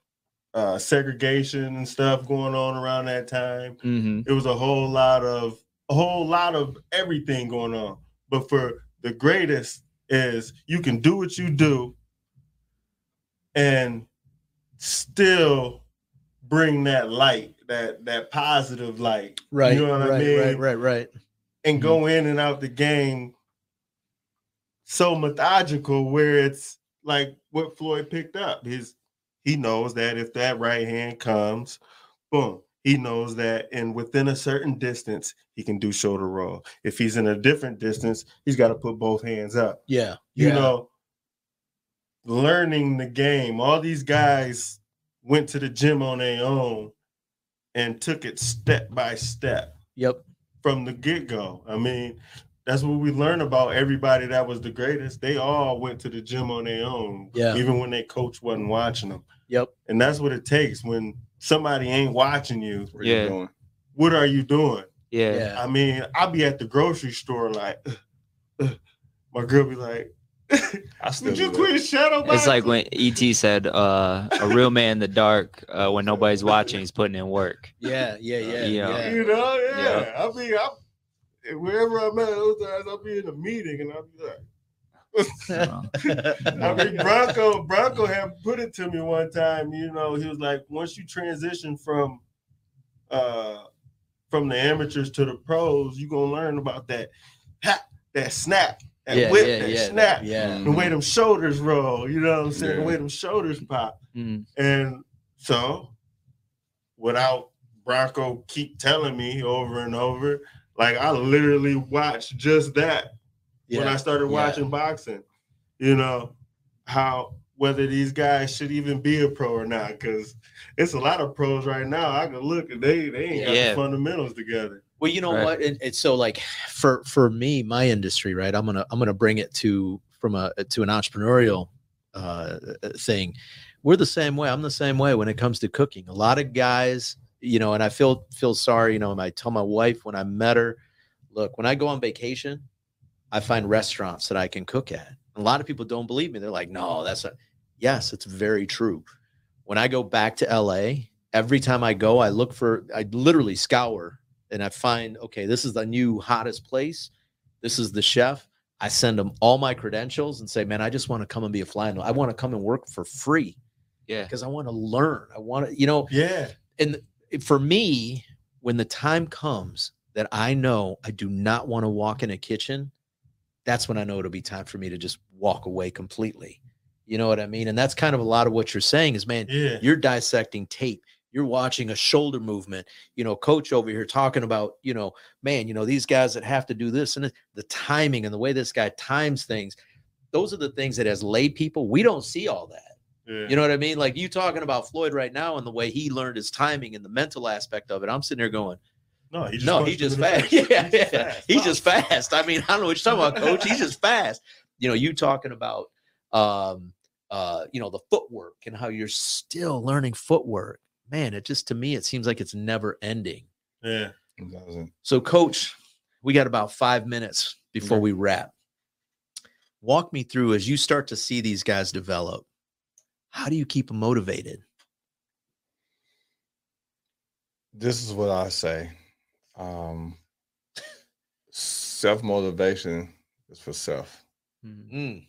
Speaker 4: uh, segregation and stuff going on around that time.
Speaker 3: hmm
Speaker 4: It was a whole lot of a whole lot of everything going on. But for the greatest is you can do what you do and still bring that light, that that positive light.
Speaker 2: Right.
Speaker 4: You know what
Speaker 2: right,
Speaker 4: I mean?
Speaker 2: right, right, right.
Speaker 4: and go in and out the game so methodical where it's like what Floyd picked up. His he knows that if that right hand comes, boom, he knows that and within a certain distance he can do shoulder roll if he's in a different distance he's got to put both hands up
Speaker 2: Yeah.
Speaker 4: you
Speaker 2: yeah.
Speaker 4: know learning the game all these mm-hmm. guys went to the gym on their own and took it step by step
Speaker 2: Yep.
Speaker 4: from the get-go i mean that's what we learned about everybody that was the greatest they all went to the gym on their own
Speaker 2: Yeah.
Speaker 4: even when their coach wasn't watching them
Speaker 2: Yep.
Speaker 4: and that's what it takes when somebody ain't watching you
Speaker 5: What
Speaker 3: Yeah.
Speaker 5: you doing?
Speaker 4: what are you doing
Speaker 3: Yeah.
Speaker 2: Yeah.
Speaker 4: I mean, I'll be at the grocery store like, my girl be like,
Speaker 5: I still
Speaker 4: "Did you
Speaker 5: do that.
Speaker 4: quit shadow boxing?"
Speaker 3: It's like when ET said, uh, "A real man in the dark, uh, when nobody's watching, he's putting in work."
Speaker 2: Yeah. Yeah. Yeah.
Speaker 3: Yeah.
Speaker 2: yeah.
Speaker 4: you know, yeah.
Speaker 3: Yeah.
Speaker 4: I mean, I'm wherever I'm at, those times I'll be in a meeting and I'll be like. I mean, Bronco, Bronco had put it to me one time. You know, he was like, once you transition from, uh, from the amateurs to the pros, you're gonna learn about that, ha, that snap, that
Speaker 2: yeah.
Speaker 4: whip,
Speaker 2: yeah.
Speaker 4: that
Speaker 2: yeah.
Speaker 4: snap,
Speaker 2: Yeah.
Speaker 4: the way them shoulders roll. You know what I'm saying? The way them shoulders pop.
Speaker 3: Mm.
Speaker 4: And so, without Bronco keep telling me over and over, like I literally watched just that when I
Speaker 2: Yeah.
Speaker 4: started
Speaker 2: yeah.
Speaker 4: watching boxing. You know how whether these guys should even be a pro or not, because it's a lot of pros right now. I can look and they they ain't got
Speaker 3: Yeah.
Speaker 4: the fundamentals together.
Speaker 2: Well, you know
Speaker 3: Right.
Speaker 2: what? And it's so like for for me, my industry, right? I'm gonna I'm gonna bring it to from a to an entrepreneurial uh thing. We're the same way. I'm the same way when it comes to cooking. A lot of guys, you know, and I feel feel sorry. You know, I tell my wife when I met her, look, when I go on vacation, I find restaurants that I can cook at. A lot of people don't believe me. They're like, no, that's not. Yes, it's very true. When I go back to LA, every time I go, I look for, I literally scour and I find, okay, this is the new hottest place. This is the chef. I send them all my credentials and say, man, I just want to come and be a fly. I want to come and work for free
Speaker 3: Yeah.
Speaker 2: because I want to learn. I want to, you know,
Speaker 4: Yeah,
Speaker 2: and for me, when the time comes that I know I do not want to walk in a kitchen, that's when I know it'll be time for me to just walk away completely. You know what I mean? And that's kind of a lot of what you're saying is, man,
Speaker 4: yeah,
Speaker 2: you're dissecting tape. You're watching a shoulder movement. You know, coach over here talking about, you know, man, you know, these guys that have to do this and the timing and the way this guy times things. Those are the things that as lay people, we don't see all that.
Speaker 4: Yeah.
Speaker 2: You know what I mean? Like you talking about Floyd right now and the way he learned his timing and the mental aspect of it. I'm sitting there going,
Speaker 4: no, he just
Speaker 2: no, he just
Speaker 4: in the
Speaker 2: fast. Yeah,
Speaker 4: He's
Speaker 2: yeah.
Speaker 4: fast.
Speaker 2: He's
Speaker 4: Wow.
Speaker 2: just fast. I mean, I don't know what you're talking about, coach. He's just fast. You know, you talking about um uh, you know, the footwork and how you're still learning footwork. Man, it just to me, it seems like it's never ending.
Speaker 4: Yeah.
Speaker 2: So, coach, we got about five minutes before
Speaker 5: Okay.
Speaker 2: we wrap. Walk me through as you start to see these guys develop. How do you keep them motivated?
Speaker 5: This is what I say. Um, self motivation is for self.
Speaker 2: Mm,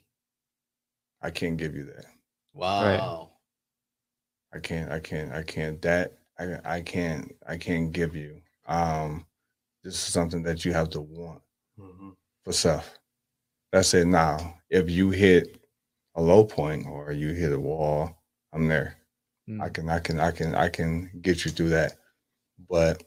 Speaker 5: I can't give you that.
Speaker 2: wow.
Speaker 5: I can't. I can't. I can't. That I. I can't. I can't give you. Um, this is something that you have to want
Speaker 4: Mhm.
Speaker 5: for self. That's it. Now, if you hit a low point or you hit a wall, I'm there. I
Speaker 2: Mm.
Speaker 5: can. I can. I can. I can get you through that. But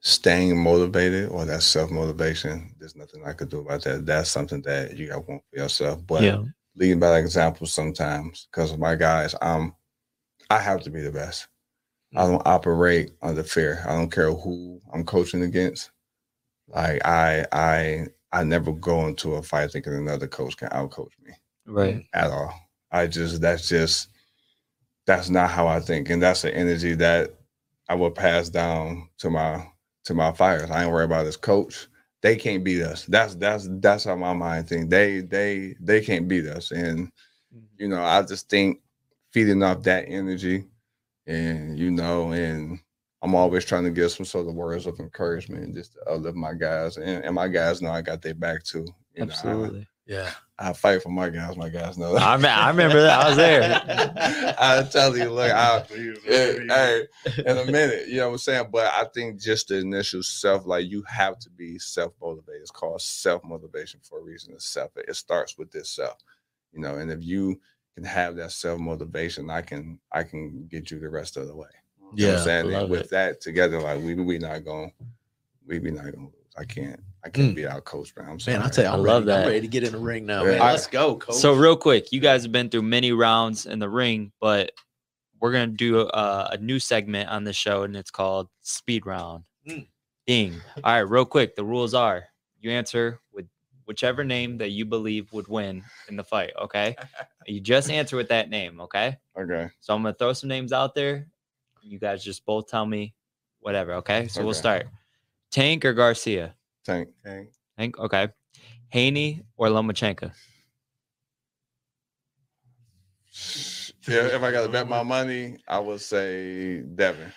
Speaker 5: staying motivated or that self motivation, there's nothing I could do about that. That's something that you got to want for yourself. But
Speaker 3: yeah.
Speaker 5: leading by example sometimes because of my guys, I'm I have to be the best. I don't operate under fear. I don't care who I'm coaching against. Like I I I never go into a fight thinking another coach can outcoach me
Speaker 3: Right.
Speaker 5: at all. I just that's just that's not how I think. And that's the energy that I will pass down to my to my fighters. I ain't worried about this coach. They can't beat us. That's that's that's how my mind think. They they they can't beat us. And mm-hmm. you know, I just think feeding off that energy and you know, and I'm always trying to give some sort of words of encouragement just to uplift my guys. And, and my guys know I got their back too. You know, I-
Speaker 3: Absolutely.
Speaker 2: Yeah.
Speaker 5: I fight for my guys. My guys know that.
Speaker 3: I, me- I remember that. I was there.
Speaker 5: I tell you, look, I,
Speaker 4: He was
Speaker 5: yeah,
Speaker 4: ready.
Speaker 5: hey, in a minute, you know what I'm saying? But I think just the initial self, like you have to be self motivated. It's called self motivation for a reason. It's self. It starts with this self, you know. And if you can have that self motivation, I can I can get you the rest of the way. You know what
Speaker 2: Yeah,
Speaker 5: I'm saying? With
Speaker 3: it.
Speaker 5: that together, like we we not going we be not gonna. I can't I can't
Speaker 2: Mm.
Speaker 5: be out coach, man. I'm sorry.
Speaker 2: Man, I tell you, I'm,
Speaker 3: I
Speaker 2: ready,
Speaker 3: love
Speaker 2: I'm
Speaker 3: that.
Speaker 2: ready to get in the ring now. Man.
Speaker 5: All right.
Speaker 2: Let's go, coach.
Speaker 3: So real quick, you guys have been through many rounds in the ring, but we're gonna do a, a new segment on the show, and it's called Speed Round.
Speaker 2: Mm.
Speaker 3: Ding! All right, real quick. The rules are: you answer with whichever name that you believe would win in the fight. Okay, you just answer with that name. Okay.
Speaker 5: Okay.
Speaker 3: So I'm gonna throw some names out there. You guys just both tell me whatever. Okay. So we'll start. Tank or Garcia?
Speaker 5: Tank.
Speaker 4: Okay.
Speaker 3: Tank. Okay. Haney or Lomachenko?
Speaker 5: Yeah, if I gotta bet my money, I would say Devin.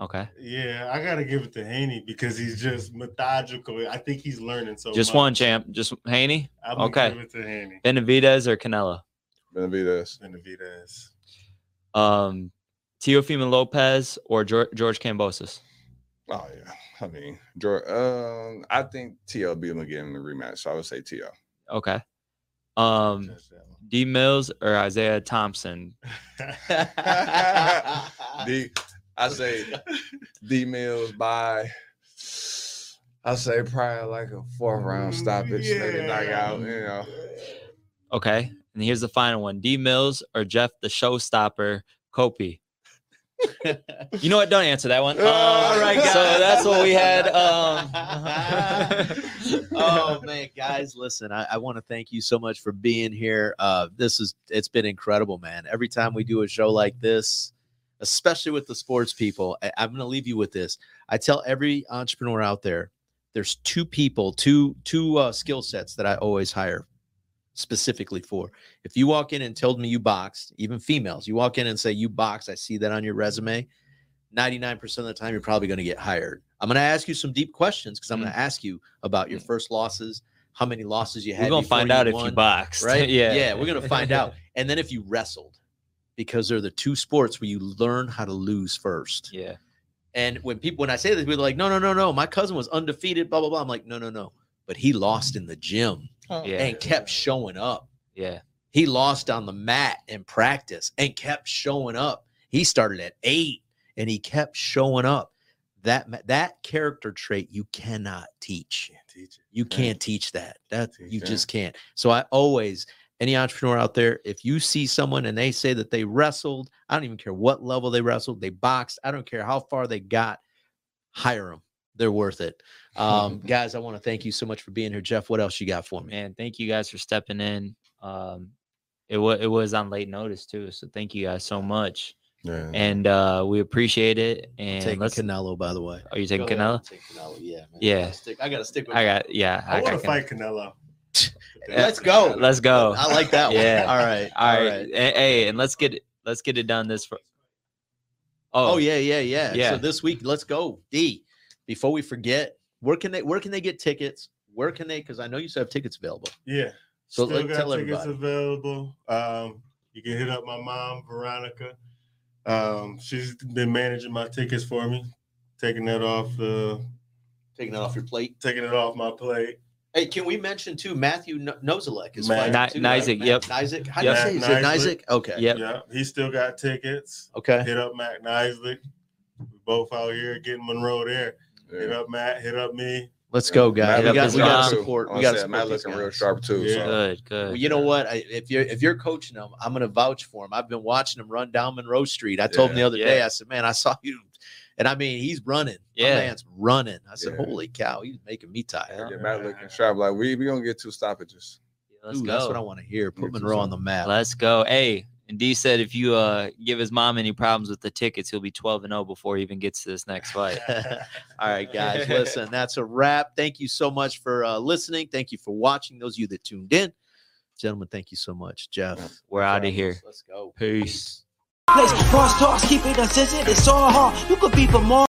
Speaker 3: Okay.
Speaker 4: Yeah, I gotta give it to Haney because he's just methodical. I think he's learning so.
Speaker 3: just
Speaker 4: much.
Speaker 3: one champ. Just Haney.
Speaker 4: I'm
Speaker 3: Okay.
Speaker 4: give it to Haney.
Speaker 3: Benavidez or Canelo?
Speaker 5: Benavidez.
Speaker 4: Benavidez.
Speaker 3: Um, Teofimo Lopez or George, George Kambosos?
Speaker 5: Oh yeah. I mean, George, um, I think TL beat him again in the rematch, so I would say TL.
Speaker 3: Okay. Um,
Speaker 4: Touch that one.
Speaker 3: DMillz or Isaiah Thompson?
Speaker 5: D, I say DMillz by. I say probably like a fourth round stoppage, maybe knockout. You know,
Speaker 3: Okay. And here's the final one: DMillz or Jeff the Showstopper Copi? You know what? Don't answer that one.
Speaker 5: All right, guys.
Speaker 3: So that's what we had. Um,
Speaker 2: oh man, guys, listen, I, I want to thank you so much for being here. Uh, this is it's been incredible, man. Every time we do a show like this, especially with the sports people, I, I'm going to leave you with this. I tell every entrepreneur out there, there's two people, two two uh, skill sets that I always hire specifically for. If you walk in and told me you boxed, even females, you walk in and say you box, I see that on your resume. 99% of the time, you're probably going to get hired. I'm going to ask you some deep questions because I'm going to ask you about your
Speaker 3: Mm.
Speaker 2: first losses, how many losses you had.
Speaker 3: we're gonna find out if you
Speaker 2: won,
Speaker 3: boxed,
Speaker 2: right?
Speaker 3: yeah,
Speaker 2: yeah, we're going to find out. And then if you wrestled, because they're the two sports where you learn how to lose first.
Speaker 3: yeah.
Speaker 2: And when people, when I say this, people are like, no, no, no, no, my cousin was undefeated, blah, blah, blah. I'm like, no, no, no. But he lost in the gym Oh.
Speaker 3: Yeah.
Speaker 2: and kept showing up.
Speaker 3: Yeah.
Speaker 2: He lost on the mat in practice and kept showing up. He started at eight and he kept showing up. That that character trait you cannot teach.
Speaker 4: Can't teach it.
Speaker 2: You
Speaker 5: Yeah.
Speaker 2: can't teach that. That
Speaker 5: Teach
Speaker 2: you
Speaker 5: that.
Speaker 2: just can't. So I always any entrepreneur out there, if you see someone and they say that they wrestled, I don't even care what level they wrestled, they boxed, I don't care how far they got, hire them. They're worth it. Um, guys, I want to thank you so much for being here. Jeff, what else you got for me?
Speaker 3: Man, thank you guys for stepping in. Um, it was it was on late notice too, so thank you guys so much,
Speaker 5: yeah.
Speaker 3: and uh, we appreciate it. And
Speaker 2: taking
Speaker 3: let's.
Speaker 2: Canelo, by the way.
Speaker 3: Are you taking
Speaker 2: Go I'll
Speaker 3: Canelo?
Speaker 2: take Canelo. Yeah, man. I
Speaker 3: Yeah.
Speaker 2: gotta stick, I gotta stick with
Speaker 3: I got yeah.
Speaker 4: I, want to fight Canelo.
Speaker 2: Let's go.
Speaker 3: Let's go.
Speaker 2: I like that one.
Speaker 3: Yeah.
Speaker 2: All right.
Speaker 3: All right. Hey, hey, and let's get it. Let's get it done this. Fr-
Speaker 2: Oh,
Speaker 3: oh,
Speaker 2: yeah, yeah, yeah.
Speaker 3: Yeah.
Speaker 2: So this week, let's go. D. Before we forget, where can they where can they get tickets? Where can they? Because I know you still have tickets available.
Speaker 4: Yeah.
Speaker 2: So
Speaker 4: Still
Speaker 2: let,
Speaker 4: got
Speaker 2: tell
Speaker 4: tickets
Speaker 2: everybody.
Speaker 4: available. Um, you can hit up my mom, Veronica. Um, she's been managing my tickets for me, taking that off the
Speaker 2: Taking it off your plate.
Speaker 4: taking it off my plate.
Speaker 2: Hey, can we mention too Matthew No- Nozalek is
Speaker 4: Matt-
Speaker 2: fighting
Speaker 3: Ni-
Speaker 2: too, right?
Speaker 3: Nizick, yep.
Speaker 2: Nizick. How
Speaker 3: Yep.
Speaker 2: do you say? Is it Nizick? Okay.
Speaker 3: Yep.
Speaker 4: Yeah, he still got tickets.
Speaker 2: Okay.
Speaker 4: Hit up Matt Nisley. We both out here getting Monroe there. Hit up Matt. Hit up me.
Speaker 2: Let's go, guys.
Speaker 5: Matt
Speaker 2: We got,
Speaker 3: looking
Speaker 2: we got to support. We got to support
Speaker 5: Matt
Speaker 2: these
Speaker 5: looking real sharp too.
Speaker 4: Yeah.
Speaker 5: So.
Speaker 3: good, good.
Speaker 2: Well, you know what? I, if you're if you're coaching them, I'm going to vouch for him. I've been watching him run down Monroe Street. I told him the
Speaker 5: Yeah.
Speaker 2: other day. I said, "Man, I saw you," and I mean, he's running. My
Speaker 3: Yeah.
Speaker 2: man's running. I said,
Speaker 5: Yeah.
Speaker 2: "Holy cow, he's making me tired."
Speaker 3: Yeah.
Speaker 5: Yeah, Matt looking sharp. Like we we gonna get two stoppages.
Speaker 3: Let's
Speaker 2: Ooh,
Speaker 3: go.
Speaker 2: That's what I want to hear. Put Monroe on the map.
Speaker 3: Let's go. Hey, and D said if you uh give his mom any problems with the tickets, he'll be 12 and 0 before he even gets to this next fight.
Speaker 2: All right, guys, listen, that's a wrap. Thank you so much for uh, listening. Thank you for watching. Those of you that tuned in, gentlemen, thank you so much, Jeff.
Speaker 3: We're out of here.
Speaker 2: Let's go.
Speaker 3: Peace.
Speaker 1: Place cross talks, keep it uncensored, it's all hard. You could be for more.